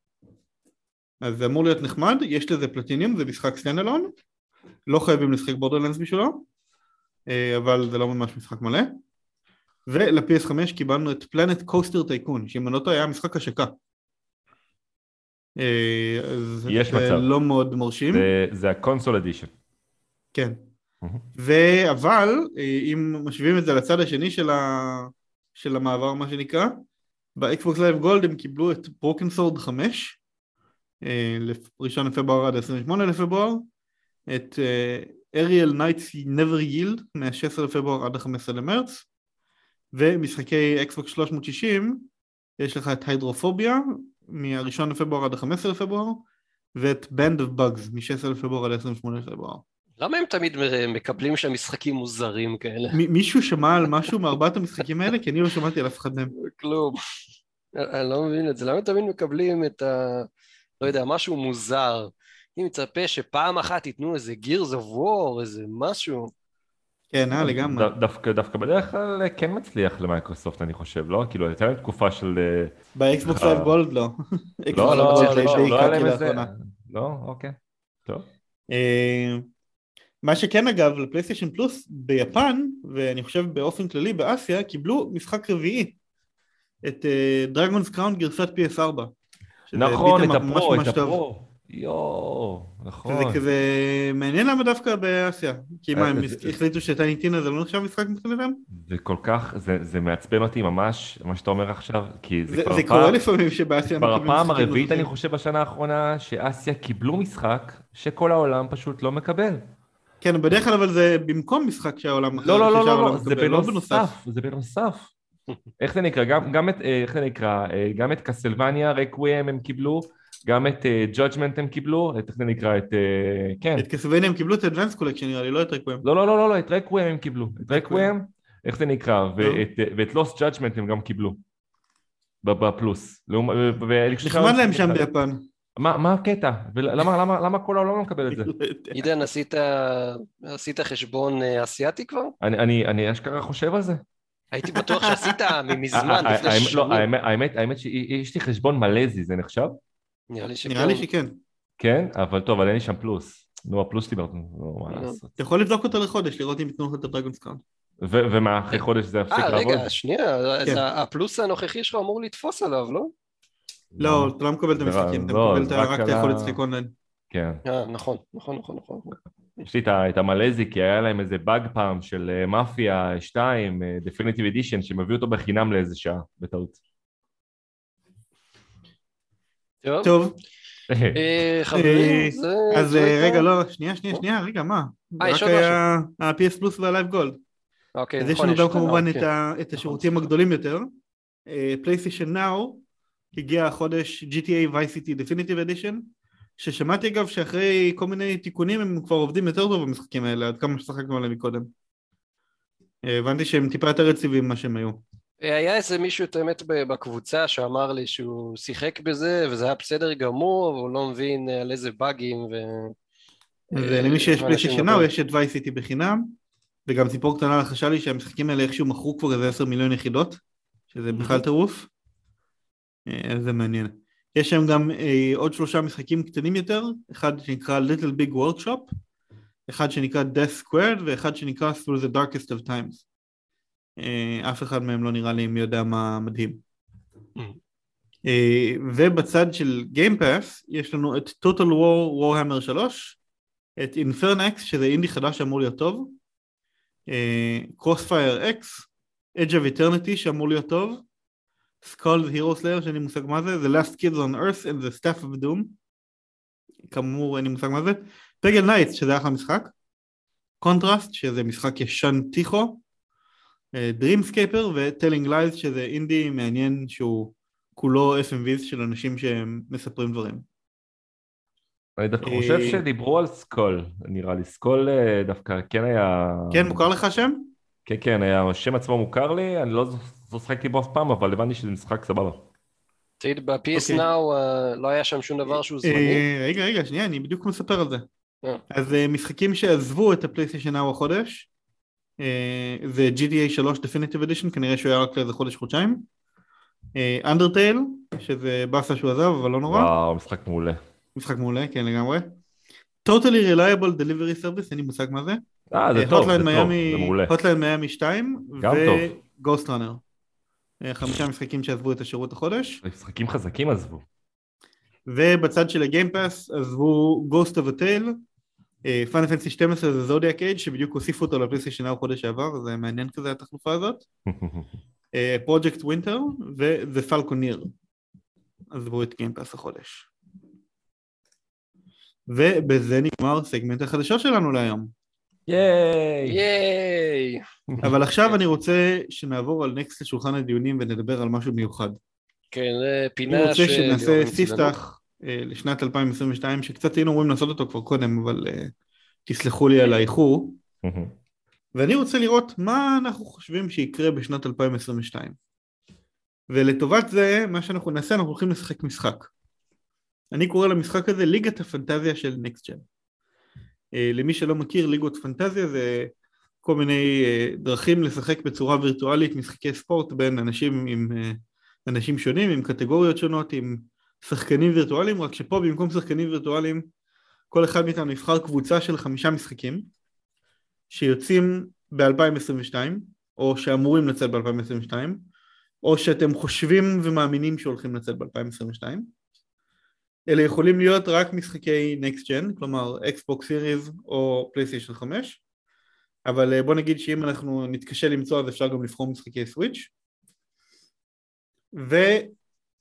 אז זה אמור להיות נחמד, יש לזה פלטיניום, זה משחק standalone, לא חייבים לשחק Borderlands בשבילו, אה, אבל זה לא ממש משחק מלא. ול-PS5 קיבלנו את Planet Coaster Tycoon, שאם אני לא טועה היה משחק השקה. אה, יש מצב. לא מאוד מרשים. זה, זה ה console edition. כן. אבל אה, אם משווים את זה לצד השני של, ה- של המעבר מה שנקרא, ב Xbox Live Gold הם קיבלו את Broken Sword 5, אה, ראשון לפברואר עד 28 לפברואר, את Aerial Knight's Never Yield מה-16 לפברואר עד ה-15 למרץ, ומשחקי Xbox 360 יש לך את Hydrophobia מהראשון לפברואר עד ה-15 לפברואר, ואת Band of Bugs מ-16 לפברואר עד 28 לפברואר. למה הם תמיד מקבלים שם משחקים מוזרים כאלה? מ- מישהו שמע על משהו מארבעת המשחקים האלה? כי אני לא שמעתי על אף אחד מהם. כלום. אני לא מבין את זה. למה הם תמיד מקבלים את ה... לא יודע, משהו מוזר? אני מצפה שפעם אחת ייתנו איזה Gears of War, איזה משהו. כן, אה, לגמרי. דווקא, דווקא בדרך כלל כן מצליח למייקרוסופט אני חושב, לא? כאילו הייתה להם תקופה של... אה, באקסבוקס אה. Live Gold לא. לא, לא, לא, לא, לא היה להם קקי איזה... לאחרונה. לא, אוקיי. טוב. אה, מה שכן אגב, לפלייסטיישן פלוס ביפן, ואני חושב באופן כללי באסיה, קיבלו משחק רביעי. את דרגונס קראונד גרסת PS4. שזה נכון, את הפרו, את. הפרו. יואו, נכון. וזה כזה מעניין למה דווקא באסיה. כי מה, אה, הם זה- החליטו שטייניטינה זה לא נחשב משחק מבחינתם? זה כל כך, זה, זה מעצבן אותי ממש, מה שאתה אומר עכשיו, כי זה, זה כבר זה קורה לפעמים שבאסיה כבר הפעם הרביעית. אני חושב בשנה האחרונה שאסיה קיבלו משחק שכל העולם פשוט לא מקבל. כן, בדרך כלל אבל זה במקום משחק שהעולם. לא, לא, לא, לא, לא, זה מקבל, בנוסף, זה בנוסף. איך זה נקרא? גם, את, אה, איך זה נקרא? אה, גם את Castlevania, Requiem הם קיבלו, גם את Judgment הם קיבלו, את איך זה נקרא? את... אה, כן. את Castlevania הם קיבלו את Advance Collection נראה לי, לא את Requiem. לא, לא, לא, לא, לא, את Requiem הם קיבלו. את Requiem, איך זה נקרא? ואת, אה, Lost Judgment הם גם קיבלו. ב- בפלוס. נחמד להם שם ביפן. מה מה הקטע? ולמה למה- למה כל העולם לא מקבל את זה? לא. עידן, עשית, עשית חשבון אה, אסיאתי כבר? אני- אני אני אשכרה חושב על זה. הייתי בטוח שעשית מזמן, לפני לא, שנים. האמת שיש לי חשבון מלזי, זה נחשב? נראה לי שכן. נראה לי שכן. כן, אבל טוב, אבל אין לי שם פלוס. נו, הפלוס שלי, נו, מה לא. לעשות. אתה יכול לבדוק אותו לחודש, לראות אם ייתנו לך את הדרגון. ו- ומה, אחרי חודש זה יפסיק אה, לעבוד? רגע, שנייה, אז כן. הפלוס הנוכחי שלך אמור לתפוס עליו, לא? לא, אתה לא מקבל את המשחקים, אתה לא, מקבל את זה ה- רק את היכולת לשחק אונליין. כן. אה, נכון, נכון, נכון, נכון. יש לי את המלזי, כי היה להם איזה באג פעם של אה, מאפיה 2, Definitive Edition, שהם הביאו אותו בחינם לאיזה שעה, בטעות. טוב, טוב, אה, חברים, אה, זה... אז אה, רגע, לא, שנייה, שנייה, שנייה, רגע, מה? אה, יש רק ה-PS Plus וה Live Gold. אוקיי, אז יש נכון, לנו גם כמובן את כן. ה- את השירותים הגדולים יותר. PlayStation Now הגיע החודש GTA Vice City Definitive Edition, ששמעתי אגב שאחרי כל מיני תיקונים הם כבר עובדים יותר טוב במשחקים האלה, עד כמה ששחקנו עליהם מקודם. אה, הבנתי שהם טיפה יותר יציבים ממה שהם היו. אה, היה איזה מישהו, את האמת, בקבוצה שאמר לי שהוא שיחק בזה, וזה היה בסדר גמור, והוא לא מבין אה, על איזה באגים ו... אז אה, למי שיש מדברים. נאו יש את Vice City בחינם, וגם סיפור קטנה לחשה לי שהמשחקים האלה איכשהו מכרו כבר איזה 10 מיליון יחידות, שזה בכלל טירוף. אה, אז זה מעניין. יש שם גם אה, עוד שלושה משחקים קטנים יותר, אחד שנקרא Little Big Workshop, אחד שנקרא Death Squared ואחד שנקרא Through the Darkest of Times. אה, אף אחד מהם לא נראה לי מי יודע מה מדהים. אה, ובצד של Game Pass יש לנו את Total War Warhammer 3, את Infernax שזה אינדי חדש שאמור להיות טוב, אה, Crossfire X, Edge of Eternity שאמור להיות טוב, Skul Hero Slayer שאין לי מושג מה זה, The Last Kids on Earth and the Staff of Doom, כאמור אין לי מושג מה זה, Peggle Nights שזה אחלה משחק, קונטרסט שזה משחק ישן טיפה, Dreamscaper ו Telling Lies שזה אינדי מעניין שהוא כולו FMVs של אנשים שמספרים דברים. אני דווקא אה, חושב שדיברו על Skul, נראה לי. Skul אה, דווקא כן היה... כן, מוכר לך השם? כן, כן, היה- השם עצמו מוכר לי, אני לא לא שחקתי בו אף פעם, אבל הבנתי שזה משחק סבבה. תגיד, ב-PS אוקיי. Now אה, לא היה שם שום דבר שהוא זמני? אה, רגע, רגע, שנייה, אני בדיוק מספר על זה. אה. אז אה, משחקים שעזבו את ה PlayStation Now החודש, אה, זה GTA 3 Definitive Edition, כנראה שהוא היה רק לאיזה חודש-חודשיים. Undertale, שזה באסה שהוא עזב, אבל לא נורא. וואו, משחק מעולה. משחק מעולה, כן לגמרי. Totally Reliable Delivery Service, אין לי מושג מה זה. אה, זה טוב, זה טוב, זה מעולה. Hotline Miami 2, גם טוב. ו-Ghost Runner. אה, חמישה משחקים שעזבו את השירות החודש. משחקים חזקים עזבו. ובצד של ה Game Pass עזבו Ghost of a Tale, Final Fantasy 12 The Zodiac Age שבדיוק הוסיפו אותו ל PlayStation Now חודש שעבר, זה מעניין כזה התחלופה הזאת. Project Winter ו-The Falconeer עזבו את גיימפאס החודש. ובזה נגמר סגמנט החדשות שלנו להיום. ייי! ייי! אבל עכשיו אני רוצה שנעבור על נקסט לשולחן הדיונים ונדבר על משהו מיוחד. כן, זה פינה אני רוצה שנעשה ספתח אה, לשנת 2022, שקצת היינו אמורים לעשות אותו כבר קודם, אבל uh, תסלחו לי על האיחור. ואני רוצה לראות מה אנחנו חושבים שיקרה בשנת 2022. ולטובת זה, מה שאנחנו נעשה, אנחנו הולכים לשחק משחק. אני קורא למשחק הזה ליגת הפנטזיה של נקסט ג'ן. אה, למי שלא מכיר, ליגות פנטזיה זה כל מיני אה, דרכים לשחק בצורה וירטואלית משחקי ספורט בין אנשים עם אה, אנשים שונים, עם קטגוריות שונות, עם שחקנים וירטואליים, רק שפה במקום שחקנים וירטואליים כל אחד מאיתנו יבחר קבוצה של חמישה משחקים שיוצאים ב-2022 או שאמורים לצאת ב-2022 או שאתם חושבים ומאמינים שהולכים לצאת ב-2022 אלה יכולים להיות רק משחקי Next Gen, כלומר Xbox Series או PlayStation 5 אבל אה, בוא נגיד שאם אנחנו נתקשה למצוא אז אפשר גם לבחור משחקי סוויץ'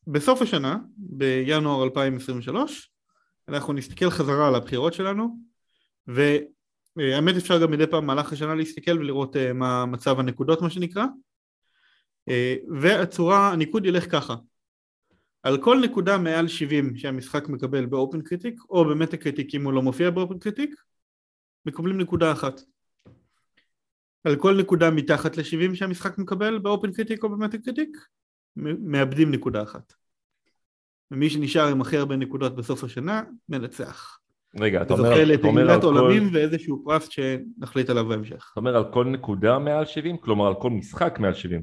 ובסוף השנה, בינואר 2023, אנחנו נסתכל חזרה על הבחירות שלנו והאמת אפשר גם מדי פעם במהלך השנה להסתכל ולראות אה, מה מצב הנקודות מה שנקרא. אה, והצורה, הניקוד ילך ככה. על כל נקודה מעל 70 שהמשחק מקבל ב OpenCritic או ב Metacritic אם הוא לא מופיע ב OpenCritic מקבלים נקודה אחת. על כל נקודה מתחת ל-70 שהמשחק מקבל ב OpenCritic או ב Metacritic מאבדים נקודה אחת ומי שנשאר עם הכי הרבה נקודות בסוף השנה מנצח רגע, אתה אומר, אתה אומר על לתהילת עולמים כל... ואיזשהו פרס שנחליט עליו בהמשך אתה אומר על כל נקודה מעל 70? כלומר על כל משחק מעל 70?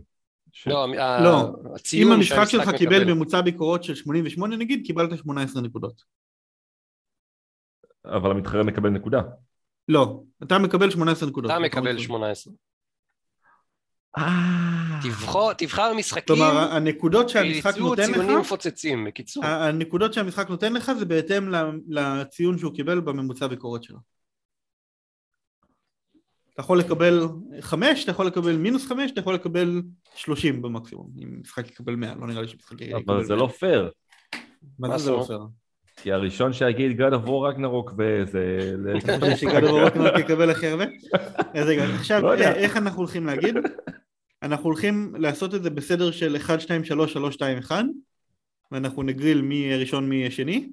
ש... לא, לא. אם המשחק שלך קיבל. ממוצע ביקורות של 88 נגיד קיבלת 18 נקודות אבל המתחרה מקבל נקודה. לא, אתה מקבל 18 נקודות אתה ביקורות מקבל שלך. 18. אה... תבחר, תבחר משחקים כלומר הנקודות שהמשחק שיצאו נותן ציונים לך מפוצצים, בקיצור. הנקודות שהמשחק נותן לך זה בהתאם ל- לציון שהוא קיבל בממוצע ביקורת שלו. אתה יכול לקבל חמש, אתה יכול לקבל מינוס חמש, אתה יכול לקבל שלושים במקסימום, אם משחק יקבל מאה, לא נראה לי שמשחק יקבל אבל זה 100. לא פייר, מה מה זה לא זאת פייר? כי הראשון שיגיד God of War Ragnarok וזה... זה- אתה חושב ש God of War Ragnarok יקבל הכי הרבה? אז רגע, עכשיו לא. אה, איך אנחנו הולכים להגיד? אנחנו הולכים לעשות את זה בסדר של 1, 2, 3, 3, 2, 1 ואנחנו נגריל מי יהיה ראשון מי יהיה שני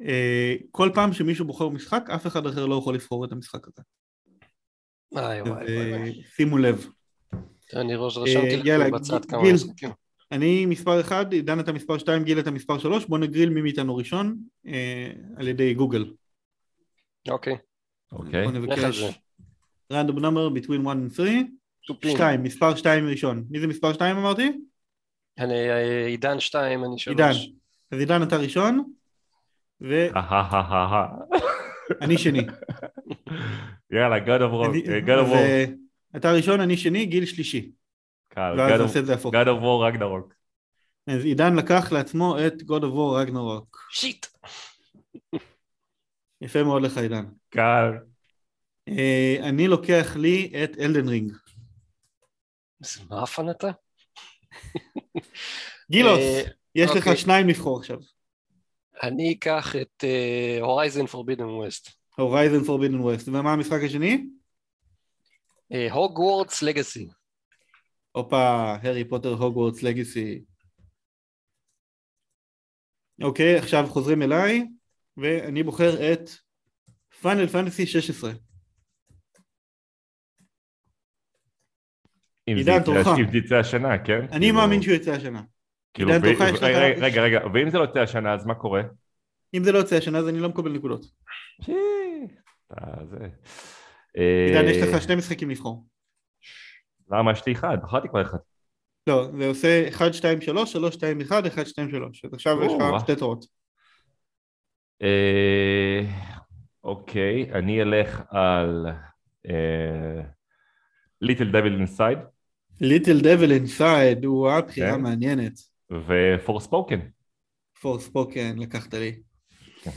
וכל פעם שמישהו בוחר משחק אף אחד אחר לא יכול לבחור את המשחק הזה. אה. שימו לב אני ראש רשמתי אה, יאללה, לך בצד כמה. משחקים. אני מספר 1, עידן אתה מספר 2, גיל אתה מספר 3 בוא נגריל מי מאיתנו ראשון אה, על ידי גוגל אוקיי, אוקיי. בוא נבקש random number between 1 and 3 תופים. 2, מספר 2 ראשון מי זה מספר 2 אמרתי? אני אה, עידן 2, אני 3. עידן. אז עידן אתה ראשון ואני אההההה. שני. יאללה, God of אני- War, אה, אתה ראשון, אני שני, גיל שלישי. קל, ואז God of- נעשה את זה הפוך. God of War רגנרוק. אז עידן לקח לעצמו את God of War Ragnarok. Shit. יפה מאוד לך עידן. קל. אה, אני לוקח לי את Elden Ring. איזה מאפן אתה? גילוס, אה, יש לך אוקיי. שניים לבחור עכשיו. אני אקח את Horizon Forbidden West. Horizon Forbidden West. ומה המשחק השני? Hogwarts Legacy. הופה, הארי פוטר הוגוורטס לגאסי. אוקיי, עכשיו חוזרים אליי, ואני בוחר את פיינל פנטסי 16. אם עידן, יצא- תורך. אם זה יצא השנה, כן? אני כאילו- מאמין שהוא יצא השנה. כאילו, עידן, תורך, יש לך- רגע, רגע, ואם זה לא יוצא השנה, אז מה קורה? אם זה לא יוצא השנה אז אני לא מקבל נקודות. עידן, יש אה, לך שני משחקים לבחור. למה יש לי אחד? בחרתי כבר אחד. לא, זה עושה 1, 2, 3, 3, 2, 1, 1, 2, 3. אז עכשיו יש לך שתי תורות. אה, אוקיי, אני אלך על Little Devil Inside. Little Devil Inside, הוא הבחירה כן. מעניינת. ו Forspoken. Forspoken, לקחת לי.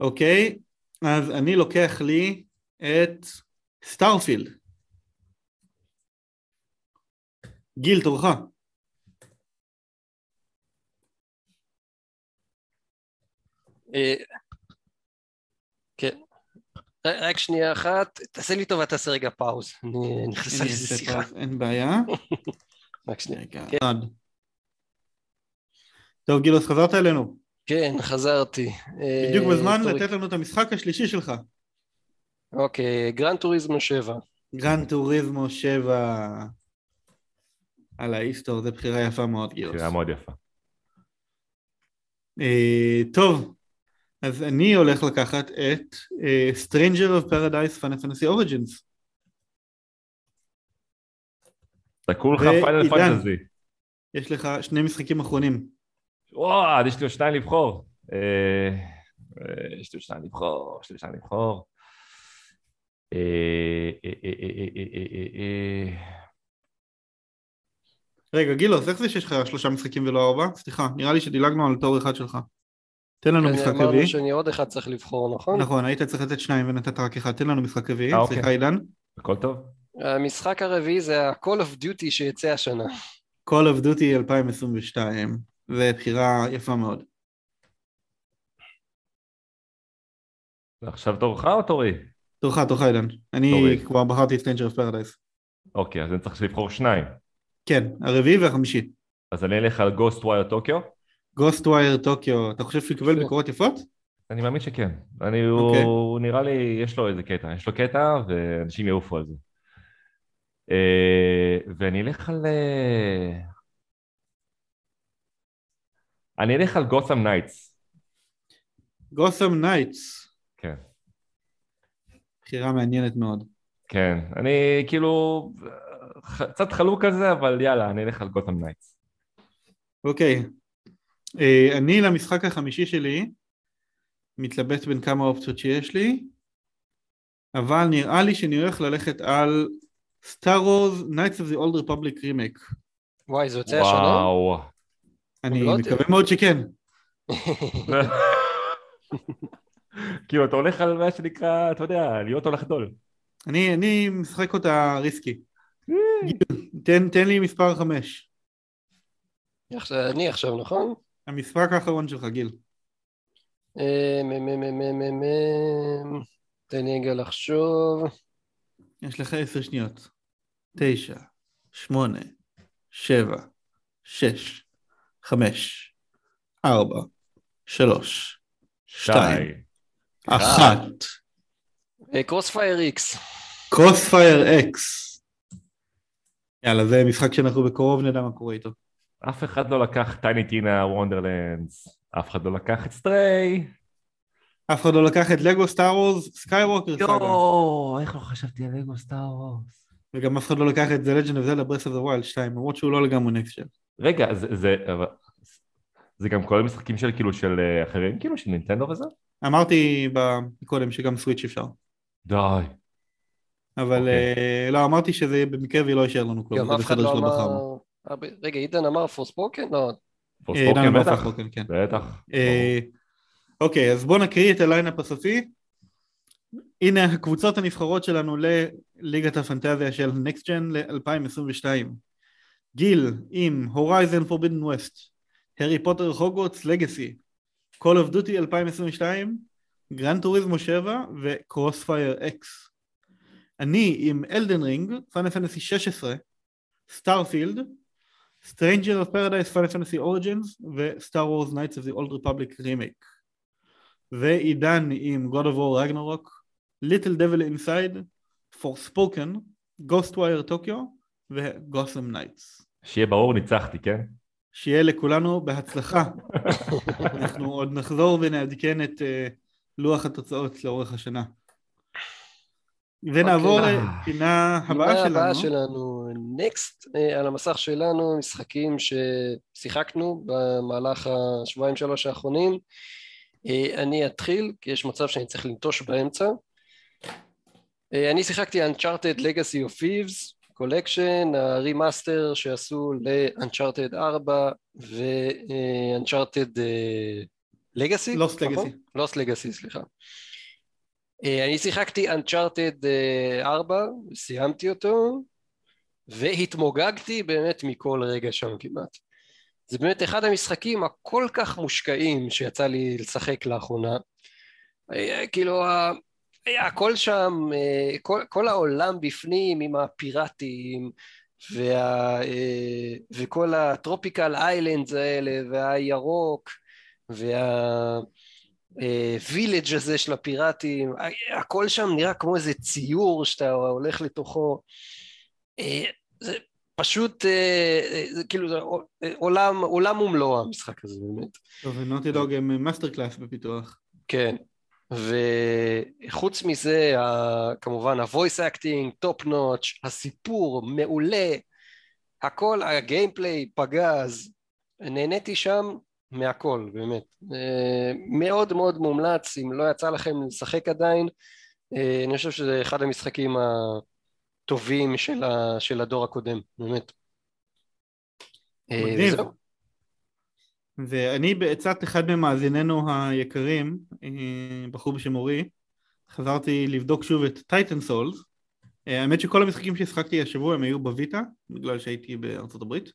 אוקיי, אז אני לוקח לי את Starfield. גיל, תורך. אה, כן. רק שנייה אחת, תעשה לי טובה, תעשה רגע pause. אני נכנסה לזה שיחה. אין בעיה. רק שנייה. רגע. כן. טוב, גילוס, חזרת אלינו. כן, חזרתי. בדיוק בזמן לתת לנו את המשחק השלישי שלך. אוקיי, גרנד טוריזמו 7. גרנד טוריזמו 7. על האיסטור, זו בחירה יפה מאוד, גילוס. בחירה מאוד יפה. אה, טוב, אז אני הולך לקחת את uh, Stranger of Paradise Final Fantasy Origins. אתה כולך פיינל פנטזי. יש לך שני משחקים אחרונים. וואו, יש לי עוד שניים לבחור. אה, יש לי עוד שניים לבחור, יש לי עוד שניים לבחור. רגע, גילוס, איך זה שיש לך שלושה משחקים ולא ארבע? סליחה, נראה לי שדילגנו על תור אחד שלך. תן לנו משחק רביעי. אמרנו שאני עוד אחד צריך לבחור, נכון? נכון, היית צריך לתת שניים ונתת רק אחד. תן לנו משחק רביעי, אה, סליחה אוקיי. עידן. הכל טוב. המשחק הרביעי זה ה- Call of Duty שיצא השנה. Call of Duty 2022, ובחירה יפה מאוד. עכשיו תורך או תורי? תורך, תורך עידן. אני כבר בחרתי את Stranger of Paradise. אוקיי, אז אני צריך לבחור שניים. כן, הרביעי והחמישי. אז אני אלך על Ghostwire Tokyo. Ghostwire Tokyo, אתה חושב שהוא יקבל ביקורות יפות? אני מאמין שכן. אני, okay. הוא אוקיי. נראה לי, יש לו איזה קטע. יש לו קטע ואנשים יעופו על זה. Uh, ואני אלך על... Uh... אני אלך על Gotham Knights. Gotham Knights. כן. בחירה מעניינת מאוד. כן, אני כאילו קצת חלוק על זה, אבל יאללה, אני אלך על Gotham Knights. אוקיי, אה, אני למשחק החמישי שלי מתלבט בין כמה אופציות שיש לי, אבל נראה לי שאני הולך ללכת על Star Wars Knights of the Old Republic Remake. וואי, זה יוצא השנה? וואו. אני לא מקווה מאוד שכן. כאילו, אתה הולך על מה שנקרא, אתה יודע, להיות או לחדול. אני, אני משחק אותה ריסקי. תן, תן לי מספר חמש. אני עכשיו, נכון? המשחק האחרון שלך, גיל. אה, תן לי רגע לחשוב. יש לך עשר שניות. תשע, שמונה, שבע, שש, חמש, ארבע, שלוש, שתיים, אחת. Crossfire X. Crossfire X. יאללה, זה משחק שאנחנו בקרוב נדע מה קורה איתו. אף אחד לא לקח Tiny Tina's Wonderlands, אף אחד לא לקח את Stray. אף אחד לא לקח את Lego Star Wars Skywalker Saga. יואו, איך לא חשבתי על Lego Star Wars. וגם אף אחד לא לקח את The Legend of Zelda Breath of the Wild 2, למרות שהוא לא לגמרי next של. רגע, זה, זה, זה גם כל המשחקים של כאילו של אה, אחרים, כאילו של נינטנדו וזה? אמרתי קודם שגם Switch אפשר. די. אבל okay. אוקיי. uh, לא, אמרתי שזה במקרה והיא לא יישאר לנו כלום. גם אף אחד לא אמר... רגע, עידן אמר Forspoken? לא. Forspoken בטח. כן. בטח. אה, אוקיי, אז בואו נקריא את ה line-up הסופי. הנה הקבוצות הנבחרות שלנו לליגת הפנטזיה של NextGen ל-2022. גיל עם Horizon Forbidden West, הארי פוטר הוגוורטס לגאסי, Call of Duty 2022, גרנד טוריזמו 7 וקרוספייר אקס. אני עם אלדן רינג, פאנל פנטסי 16, סטארפילד, Stranger of Paradise, Final Fantasy Origins ו-Star Wars Knights of the Old Republic Remake ועידן עם God of War Ragnarok, Little Devil Inside, Forspoken, Ghostwire Tokyo ו-Gotham Knights. שיהיה ברור ניצחתי, כן? שיהיה לכולנו בהצלחה. אנחנו עוד נחזור ונעדכן את uh, לוח התוצאות לאורך השנה. ונעבור. אוקיי. לפינה הבאה שלנו. הבאה שלנו, נקסט, על המסך שלנו, משחקים ששיחקנו במהלך השבועיים שלוש האחרונים. אה, אני אתחיל, כי יש מצב שאני צריך לנטוש באמצע. אה, אני שיחקתי Uncharted Legacy of Thieves, Collection, ה remaster שעשו ל-Uncharted 4 ו-Uncharted Legacy? Lost Legacy. Lost Legacy, סליחה. אה, אני שיחקתי Uncharted 4, סיימתי אותו, והתמוגגתי באמת מכל רגע שם כמעט. זה באמת אחד המשחקים הכל כך מושקעים שיצא לי לשחק לאחרונה. אה, כאילו, הכל שם, אה, כל, כל העולם בפנים עם הפיראטים וה, וכל הטרופיקל איילנדס האלה והירוק וה... וילג' הזה של הפיראטים, הכל שם נראה כמו איזה ציור שאתה הולך לתוכו. אה, זה פשוט, אה, אה, זה כאילו, זה עולם, עולם ומלואו המשחק הזה באמת. טוב, ו Naughty Dog הם master class בפיתוח. כן, וחוץ מזה, כמובן ה-voice acting, top notch, הסיפור מעולה, הכל, ה gameplay פגז, נהניתי שם מהכל, באמת. אה, מאוד מאוד מומלץ, אם לא יצא לכם לשחק עדיין, אה, אני חושב שזה אחד המשחקים הטובים של, ה, של הדור הקודם, באמת. אה, מגניב. ואני בעצת אחד ממאזיננו היקרים, בחור בשם אורי, חזרתי לבדוק שוב את טייטן סולס. האמת שכל המשחקים שהשחקתי השבוע הם היו בוויטה, בגלל שהייתי בארצות הברית.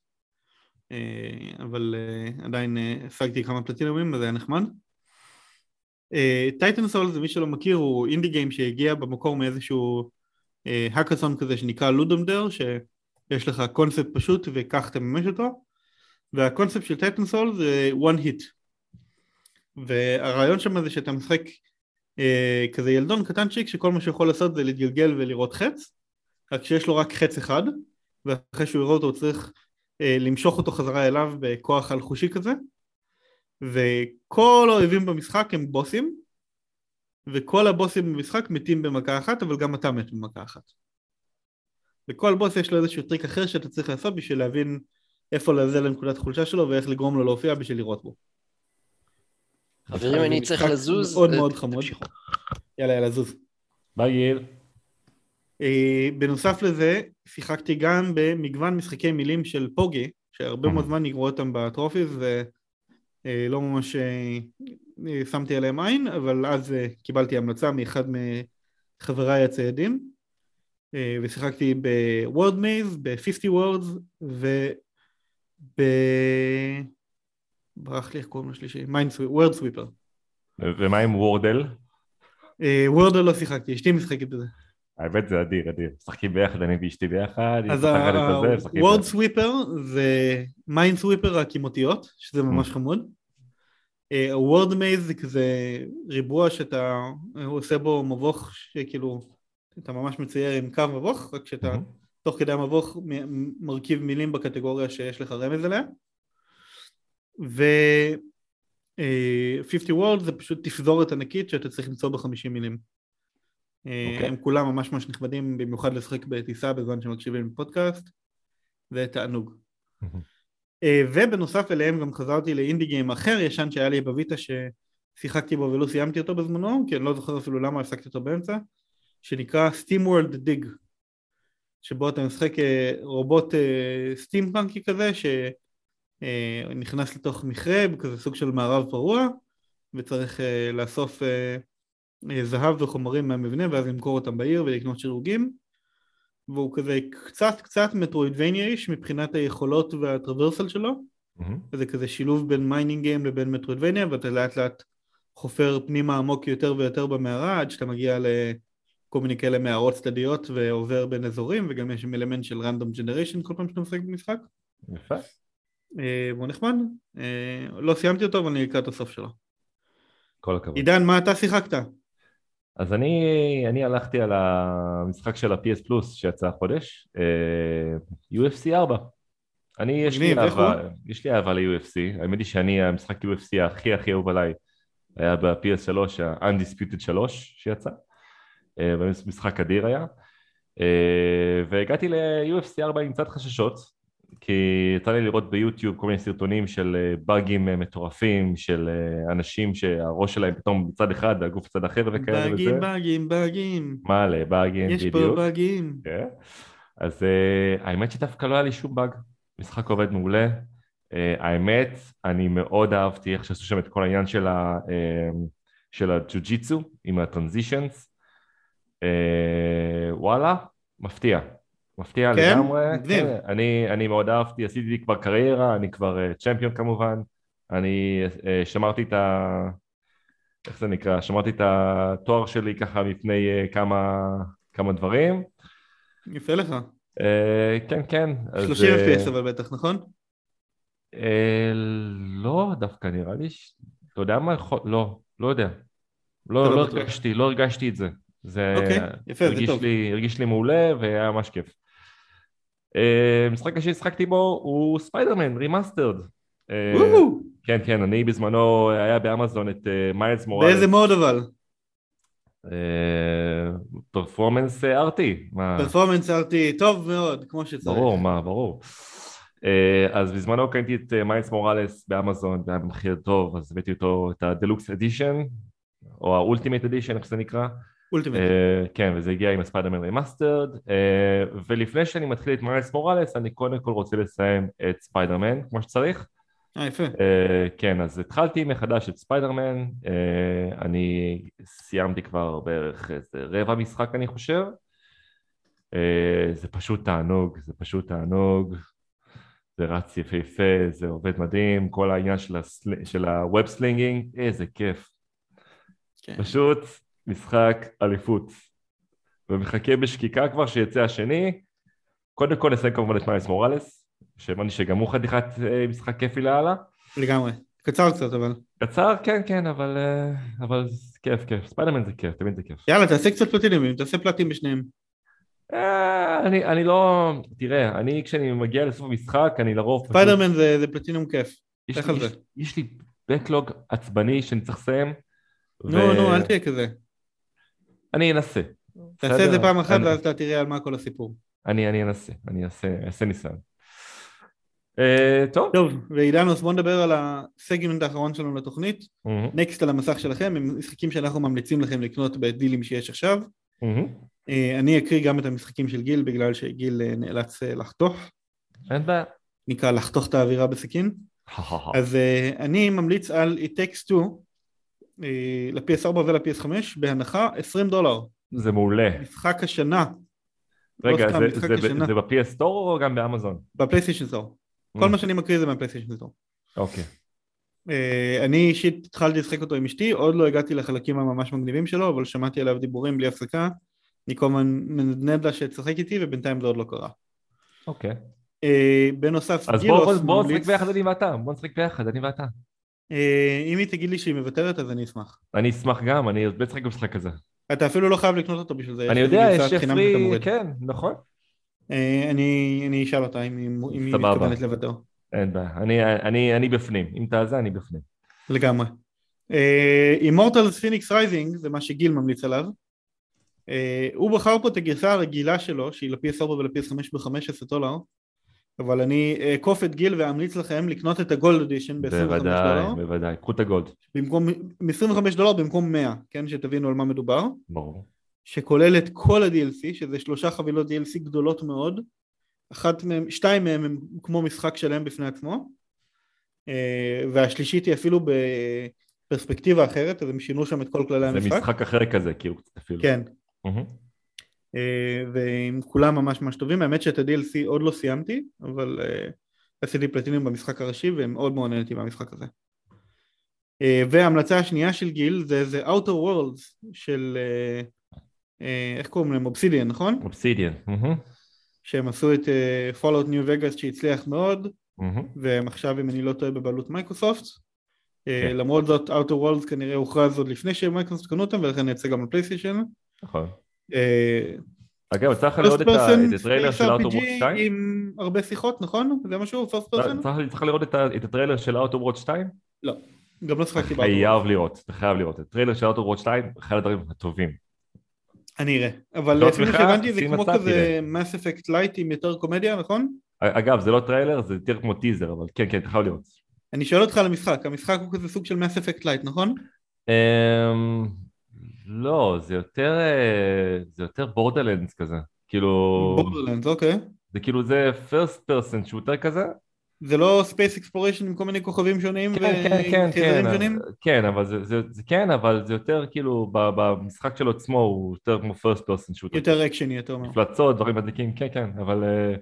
אה, אבל אה, עדיין אה, השגתי כמה פלטינומים, אז היה נחמד. טייטן סול זה מי שלא מכיר, הוא אינדי גיים שהגיע במקור מאיזשהו האקאסון כזה שנקרא לודומדר, שיש לך קונספט פשוט וכך תממש אותו, והקונספט של טייטן סול זה one hit. והרעיון שם זה שאתה משחק כזה ילדון קטנצ'יק שכל מה שיכול לעשות זה להתגלגל ולראות חץ, רק שיש לו רק חץ אחד, ואחרי שהוא יראה אותו הוא צריך אה, למשוך אותו חזרה אליו בכוח אלחושי כזה וכל האויבים במשחק הם בוסים וכל הבוסים במשחק מתים במכה אחת אבל גם אתה מת במכה אחת. לכל בוס יש לו איזשהו טריק אחר שאתה צריך לעשות בשביל להבין איפה לזה לנקודת חולשה שלו ואיך לגרום לו להופיע בשביל לראות בו. חברים אני צריך לזוז מאוד מאוד חמוד. יאללה יאללה זוז. ביי גיל אה, בנוסף לזה, שיחקתי גם במגוון משחקי מילים של פוגי, שהרבה מאוד זמן נגרו אותם בטרופיז ולא ממש אה, שמתי עליהם עין, אבל אז אה, קיבלתי המלצה מאחד מחבריי הציידים, ושיחקתי ב-Word Maze, ב-50 Words וב... ברח לי איך קוראים לשלישי? Word Sweeper. ומה עם וורדל? וורדל לא שיחקתי, אשתי משחקת בזה. האמת זה אדיר, אדיר. משחקים ביחד, אני ואשתי ביחד, אז ה-word sweeper זה mind sweeper רק עם אותיות, שזה ממש חמוד. ה-word maze זה כזה ריבוע שאתה עושה בו מבוך שכאילו אתה ממש מצייר עם קו מבוך, רק שאתה תוך כדי המבוך מרכיב מילים בקטגוריה שיש לך רמז אליה. ו... 50 words זה פשוט תפזורת ענקית שאתה צריך למצוא ב-50 מילים. Okay. אוקיי. הם כולם ממש ממש נכבדים, במיוחד לשחק בטיסה בזמן שמקשיבים לפודקאסט, זה תענוג. אה, ובנוסף אליהם גם חזרתי לאינדי גיים אחר ישן שהיה לי בוויטה ששיחקתי בו ולא סיימתי אותו בזמנו, כי אני לא זוכר אפילו למה הפסקתי אותו באמצע, שנקרא Steam World Dig, שבו אתה משחק אה, רובוט סטימפאנקי אה, כזה שנכנס לתוך מכרה, כזה סוג של מערב פרוע, וצריך לאסוף זהב וחומרים מהמבנה ואז למכור אותם בעיר ולקנות שירוגים. והוא כזה קצת קצת Metroidvania-ish מבחינת היכולות וה traversal שלו. mm-hmm. וזה כזה שילוב בין mining game לבין Metroidvania ואתה לאט לאט חופר פנימה עמוק יותר ויותר במערה עד שאתה מגיע לכל מיני כאלה מערות צדדיות ועובר בין אזורים וגם יש אלמנט של random generation כל פעם שאתה משחק במשחק. יפה. אה, והוא נחמד. אה, לא סיימתי אותו אבל אני לקראת הסוף שלו. כל הכבוד. עידן מה אתה שיחקת? אז אני, אני הלכתי על המשחק של ה-PS פלוס שיצא החודש, uh, UFC 4. אני, יש לי, אהבה, יש לי אהבה ל-UFC, האמת היא שאני, המשחק UFC הכי הכי אהוב עליי היה ב-PS3, ה-Undisputed 3 שיצא. משחק אדיר היה. והגעתי ל-UFC 4 עם קצת חששות, כי יצא לי לראות ביוטיוב כל מיני סרטונים של באגים מטורפים, של אנשים שהראש שלהם פתאום בצד אחד והגוף בצד אחר וכאלה וזה. באגים, באגים, באגים. מה לה, באגים, יש בדיוק. פה באגים. כן. אז האמת שדווקא לא היה לי שום באג, משחק עובד מעולה. האמת, אני מאוד אהבתי איך שעשו שם את כל העניין של, ה, של הג'ו-ג'יצו עם הטרנזישנס. וואלה, מפתיע. מפתיע כן? לגמרי. כן, אני, אני מאוד אהבתי, עשיתי כבר קריירה, אני כבר uh, צ'מפיון כמובן. אני uh, שמרתי את ה... איך זה נקרא? שמרתי את התואר שלי ככה מפני uh, כמה, כמה דברים. יפה לך. Uh, כן, כן. אז, 30 אה, FPS אבל בטח, נכון? אה, לא, דווקא נראה לי, ש- אתה יודע מה יכול, לא, לא יודע. לא, לא לא. הרגשתי, לא הרגשתי את זה. זה אוקיי, יפה, זה הרגיש טוב. לי, הרגיש לי מעולה והיה ממש כיף. אה, משחק ששיחקתי בו הוא Spider-Man, Remastered. וואו, כן, כן, אני בזמנו, היה באמזון את Miles Morales. באיזה mode אבל? Performance RT. Performance RT טוב מאוד, כמו שצריך. ברור, מה, ברור. אה, אז בזמנו קניתי את Miles Morales ב Amazon, זה היה במחיר טוב, אז הבאתי אותו את ה Deluxe Edition, או ה Ultimate Edition, איך שזה נקרא. Ultimate. אה, כן, וזה הגיע עם ה Spider-Man Remastered, ולפני שאני מתחיל את Miles Morales, אני קודם כל רוצה לסיים את ספיידרמן, כמו שצריך. אה, יפה. אה, כן, אז התחלתי מחדש את ספיידרמן, אה, אני סיימתי כבר בערך איזה רבע משחק אני חושב. אה, זה פשוט תענוג, זה פשוט תענוג, זה רץ יפהפה, זה עובד מדהים, כל העניין של, הסל... של ה web slinging, איזה כיף. כן. פשוט משחק אליפות. ומחכה בשקיקה כבר שיצא השני. קודם כל נסיים כמובן את Miles Morales, שהבנתי שגם הוא חתיכת אה, משחק כיפי לאללה. לגמרי. קצר קצת אבל. קצר, כן, כן, אבל, אה, אבל כיף, כיף. ספיידרמן זה כיף, תמיד זה כיף. יאללה, תעשה קצת פלטינים, תעשה פלטינים בשניהם. אה, אני, אני לא... תראה, אני כשאני מגיע לסוף המשחק, אני לרוב... פשוט- ספיידרמן זה זה פלטינום כיף. יש, לך על זה. יש, יש לי בקלוג עצבני שאני צריך לסיים. נו, נו, אל תהיה כזה. אני אנסה. תעשה? את זה פעם אחת ואז אתה תראה על מה כל הסיפור. אני, אנסה, אני אעשה, ניסיון. Uh, טוב. טוב, ואילנוס בוא נדבר על הסגמנט האחרון שלנו לתוכנית. נקסט על המסך שלכם, הם משחקים שאנחנו ממליצים לכם לקנות בדילים שיש עכשיו. אה, אני אקריא גם את המשחקים של גיל בגלל שגיל אה, נאלץ אה, לחתוך, אין בעיה. נקרא לחתוך את האווירה בסכין. אז אה, אני ממליץ על It Takes Two אה, ל-PS4 ול-PS5 בהנחה 20 דולר. זה מעולה. משחק השנה. לא רגע, סתם, זה, זה, השנה. זה ב-PS Store או גם באמזון? בפלייסטיישן סטור. כל מה שאני מקריא זה מהפלייסטיישן סטור. אוקיי. אה, אני אישית התחלתי לשחק אותו עם אשתי, עוד לא הגעתי לחלקים הממש מגניבים שלו, אבל שמעתי עליו דיבורים בלי הפסקה. אני כל הזמן מנדנד לה שתשחק איתי ובינתיים זה עוד לא קרה. אוקיי. אה, בנוסף, אז בוא, בוא, גילוס בוא נשחק ממליץ- ביחד אני ואתה. בוא נשחק ביחד, אני ואתה. אה, אם היא תגיד לי שהיא מוותרת אז אני אשמח. אני אשמח גם, אני עוד בטח במשחק הזה. אתה אפילו לא חייב לקנות אותו בשביל זה. אני יודע, יש חינם פרי, שאתה מוריד. כן, נכון. אה, אני אני אשאל אותה אם היא. מתכוונת לוותר. אין בעיה. אני, אני, אני בפנים. אם אתה זה, אני בפנים. לגמרי. Immortals Fenyx Rising זה מה שגיל ממליץ עליו. אה, הוא בחר פה את הגרסה הרגילה שלו שהיא ל-PS4 ול-PS5 ב-15 דולר אבל אני אעקוף את גיל ואמליץ לכם לקנות את ה Gold Edition ב-25 בוודאי, דולר בוודאי. קחו את ה Gold. במקום, מ-25 דולר במקום 100 כן שתבינו על מה מדובר ברור. שכולל את כל ה-DLC שזה שלושה חבילות DLC גדולות מאוד אחת מהם, שתיים מהם הם כמו משחק שלם בפני עצמו אה, והשלישית היא אפילו בפרספקטיבה אחרת אז הם שינו שם את כל כללי זה המשחק משחק אחר כזה, כאילו, אפילו. כן מהמם. אה, והם כולם ממש ממש טובים האמת שאת ה-DLC עוד לא סיימתי אבל אה, עשיתי פלטינים במשחק הראשי ומאוד מאוד נהניתי מהמשחק הזה אה, וההמלצה השנייה של גיל זה זה Outer Worlds של איך קוראים להם? אובסידיאן נכון? אובסידיאן. שהם עשו את Fallout New Vegas שהצליח מאוד. והם עכשיו אם אני לא טועה בבעלות מייקרוסופט כן. למרות זאת Outer Worlds כנראה הוכרז עוד לפני שמייקרוסופט קנו אותם ולכן יצא גם לפלייסטיישן נכון. אה, אגב, לך לראות את הטריילר של World 2? עם הרבה שיחות נכון? זה משהו? First person? צריך- צריך לראות את הטריילר של World 2? גם לא שיחקתי באוטו. חייב לראות, אתה חייב לראות. הטריילר של World 2, אחד הדברים הטובים. אני אראה, אבל לא לפי מה עצמך, שהבנתי זה כמו כזה Mass Effect light עם יותר קומדיה, נכון? אגב, זה לא טריילר, זה יותר כמו טיזר, אבל כן, כן, אתה חייב לראות. אני שואל אותך על המשחק, המשחק הוא כזה סוג של Mass Effect light, נכון? לא, זה יותר, אה, זה יותר Borderlands כזה. כאילו, Borderlands, אוקיי. זה כאילו זה first person shooter כזה. זה לא space exploration עם כל מיני כוכבים שונים כן, כן, כן, וחייזרים כן, שונים? כן, אבל זה, זה, זה כן, אבל זה יותר כאילו, במשחק של עצמו הוא יותר כמו first person shooter. יותר אקשני, אתה אומר. מפלצות, דברים מדליקים, כן, כן, אבל אה,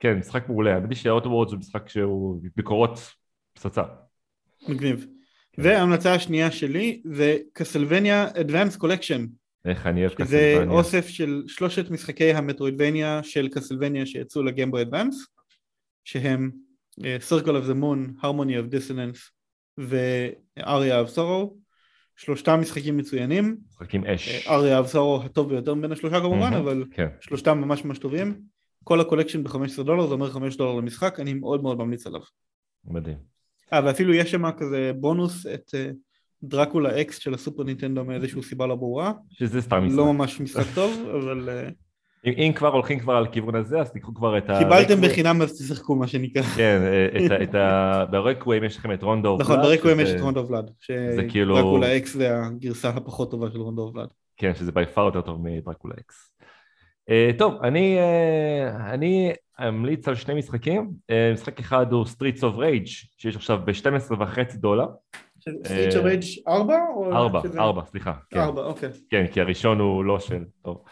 כן, משחק מעולה. האמת היא שהאוטוורד זה משחק שהוא ביקורות פצצה. מגניב. וההמלצה השנייה שלי זה קסלבניה Advanced Collection. איך אני אוהב קסלווניה. אוסף של שלושת משחקי המטרואידבניה של קסלבניה שיצאו לגמבו אדוונס שהם אה, Circle of the Moon, Harmony of Dissonance ו-Aria of Sorrow שלושתם משחקים מצוינים משחקים אש. of Sorrow הטוב ביותר בין השלושה כמובן מהמם. אבל כן. שלושתם ממש ממש טובים כל ה collection ב-15 דולר זה אומר 5 דולר למשחק אני מאוד מאוד ממליץ עליו מדהים. אה ואפילו יש שם כזה בונוס את אה, Dracula X של הסופר נינטנדו מאיזושהי סיבה לא ברורה שזה סתם משחק. לא ממש משחק טוב אבל אה, אם, אם כבר הולכים כבר על הכיוון הזה, אז תיקחו כבר את ה... קיבלתם בחינם אז תשחקו מה שנקרא. כן, אה, את ה... את ה... ב Requiem יש לכם את Rondo of נכון, ב Requiem יש את Rondo of Blood. כאילו- ש Dracula X זה הגרסה הפחות טובה של Rondo of Blood. כן, שזה by far יותר טוב מ Dracula X. אה, טוב, אני, אה, אני אמליץ על שני משחקים. אה, משחק אחד הוא Streets of Rage, שיש עכשיו ב-12 וחצי דולר. Streets of Rage 4? ארבע, ארבע, סליחה. כן. ארבע, אוקיי. כן, כי הראשון הוא לא של... טוב.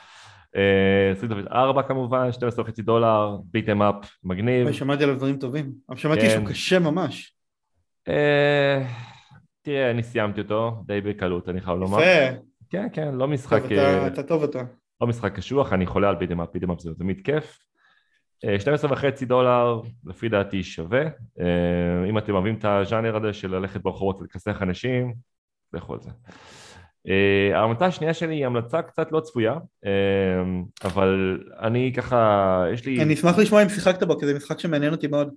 אה, Streets of Rage 4 כמובן, 12 וחצי דולר, ביטם אפ, מגניב. שמעתי עליו דברים טובים. אבל שמעתי כן. שהוא קשה ממש. אה, תראה, אני סיימתי אותו די בקלות, אני חייב לומר. יפה. כן, כן, לא משחק... אה, אתה טוב אתה. לא משחק קשוח, אני חולה על ביטם אפ, ביטם אפ זה תמיד כיף. אה, 12 וחצי דולר, לפי דעתי שווה. אה, אם אתם אוהבים את הז'אנר הזה של ללכת ברחובות ולכסח אנשים, לכו על זה. אה, ההמלצה השנייה שלי היא המלצה קצת לא צפויה, אה, אבל אני ככה, יש לי... אני אשמח לשמוע אם שיחקת בו, כי זה משחק שמעניין אותי מאוד.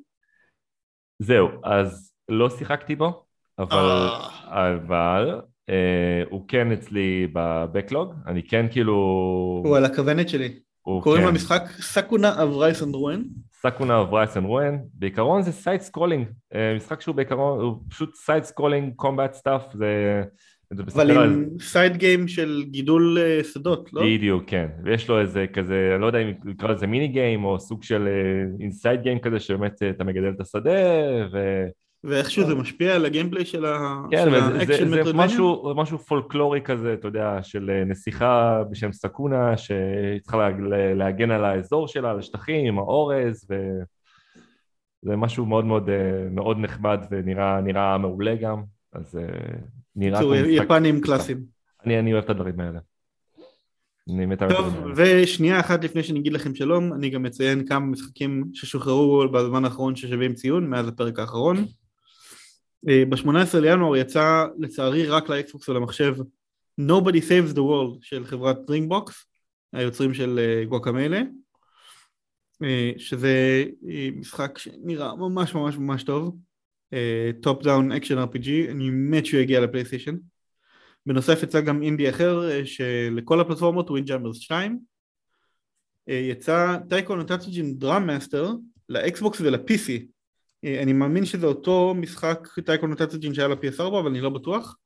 זהו, אז לא שיחקתי בו, אבל, אבל אה, הוא כן אצלי ב backlog, אני כן כאילו... הוא על הכוונת שלי. קוראים כן. למשחק Sakuna Rice and Ruin. Sakuna Rice and Ruin, בעיקרון זה side scrolling, משחק שהוא בעיקרון, הוא פשוט side scrolling combat stuff, זה... זה אבל מסתכל על- עם side game של גידול אה, שדות, לא? בדיוק, כן, ויש לו איזה כזה, אני לא יודע אם לקרוא לזה mini game או סוג של inside game כזה שבאמת אה, אתה מגדל את השדה ו... ואיכשהו זה משפיע על ה gameplay של ה- כן, של וזה- זה, האקשן? משהו, פולקלורי כזה, אתה יודע, של אה, נסיכה בשם Sakuna שהיא צריכה לה, לה- להגן על האזור שלה, על השטחים, האורז, וזה משהו מאוד מאוד אה, מאוד נחמד ונראה נראה מעולה גם, אז אה, נראה. יפנים קלאסיים. אני, אוהב את הדברים האלה. טוב. ושנייה אחת לפני שאני אגיד לכם שלום, אני גם אציין כמה משחקים ששוחררו בזמן האחרון ששווים ציון, מאז הפרק האחרון. ב-18 לינואר יצא לצערי רק לאקסבוקס ולמחשב Nobody Saves the World של חברת Dreambox, היוצרים של Guacamelee, שזה אה, משחק שנראה ממש ממש ממש טוב, top down action RPG, אני מת שהוא יגיע לפלייסטיישן. בנוסף יצא גם אינדי אחר אה, שלכל הפלטפורמות Windjammers 2 אה, יצא Taiko no Tatsujin Drum Master לאקסבוקס אה, אני מאמין שזה אותו משחק Taiko no Tatsujin שהיה ל-PS4 אבל אני לא בטוח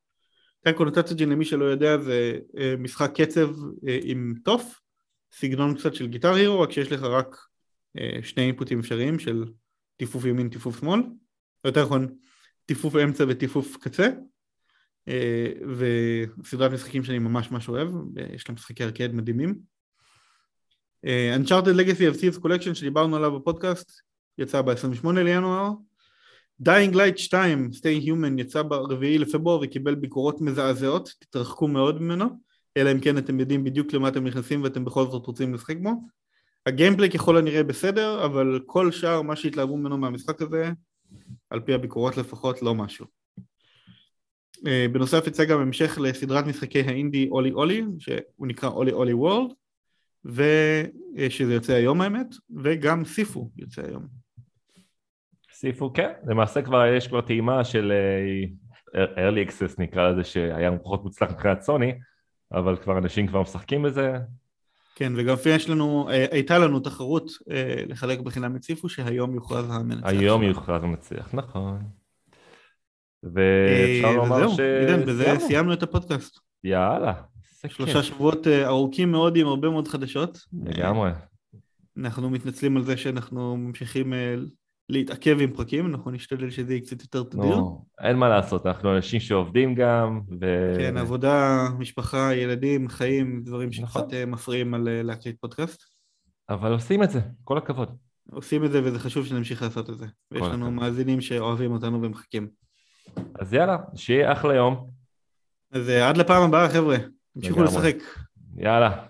Taiko no Tatsujin למי שלא יודע זה אה, משחק קצב אה, עם תוף סגנון קצת של גיטר הירו רק שיש לך רק אה, שני אינפוטים אפשריים של טיפוף ימין טיפוף שמאל או יותר נכון טיפוף אמצע וטיפוף קצה אה, וסדרת משחקים שאני ממש ממש אוהב, יש להם משחקי ארקד מדהימים. אה, Uncharted Legacy of Thieves Collection שדיברנו עליו בפודקאסט יצא ב-28 לינואר. Dying Light 2, Stay Human יצא ב-4 לפברואר וקיבל ביקורות מזעזעות, תתרחקו מאוד ממנו, אלא אם כן אתם יודעים בדיוק למה אתם נכנסים ואתם בכל זאת רוצים לשחק בו. הגיימפליי ככל הנראה בסדר, אבל כל שאר מה שהתלהבו ממנו מהמשחק הזה, על פי הביקורות לפחות, לא משהו. Uh, בנוסף יצא גם המשך לסדרת משחקי האינדי אולי אולי, שהוא נקרא אולי אולי וורלד, ושזה יוצא היום האמת, וגם סיפו יוצא היום. סיפו, כן, למעשה כבר יש כבר טעימה של אה, early access נקרא לזה, שהיה פחות מוצלח מבחינת סוני, אבל כבר אנשים כבר משחקים בזה. כן, וגם יש לנו, אה, הייתה לנו תחרות אה, לחלק בחינם הציפו, שהיום יוכרז המנצח. היום יוכרז המנצח, נכון. ואפשר לומר ש... וזהו, בזה סיימנו את הפודקאסט. יאללה. שלושה שבועות ארוכים מאוד עם הרבה מאוד חדשות. לגמרי. אנחנו מתנצלים על זה שאנחנו ממשיכים להתעכב עם פרקים, אנחנו נשתדל שזה יהיה קצת יותר תדיר. אין מה לעשות, אנחנו אנשים שעובדים גם, ו... כן, עבודה, משפחה, ילדים, חיים, דברים נכון. אה, מפריעים על אה, להקליט פודקאסט. אבל עושים את זה, כל הכבוד. עושים את זה וזה חשוב שנמשיך לעשות את זה. ויש לנו הכבוד. מאזינים שאוהבים אותנו ומחכים. אז יאללה, שיהיה אחלה יום. אז אה, עד לפעם הבאה חבר'ה, תמשיכו לשחק. יאללה.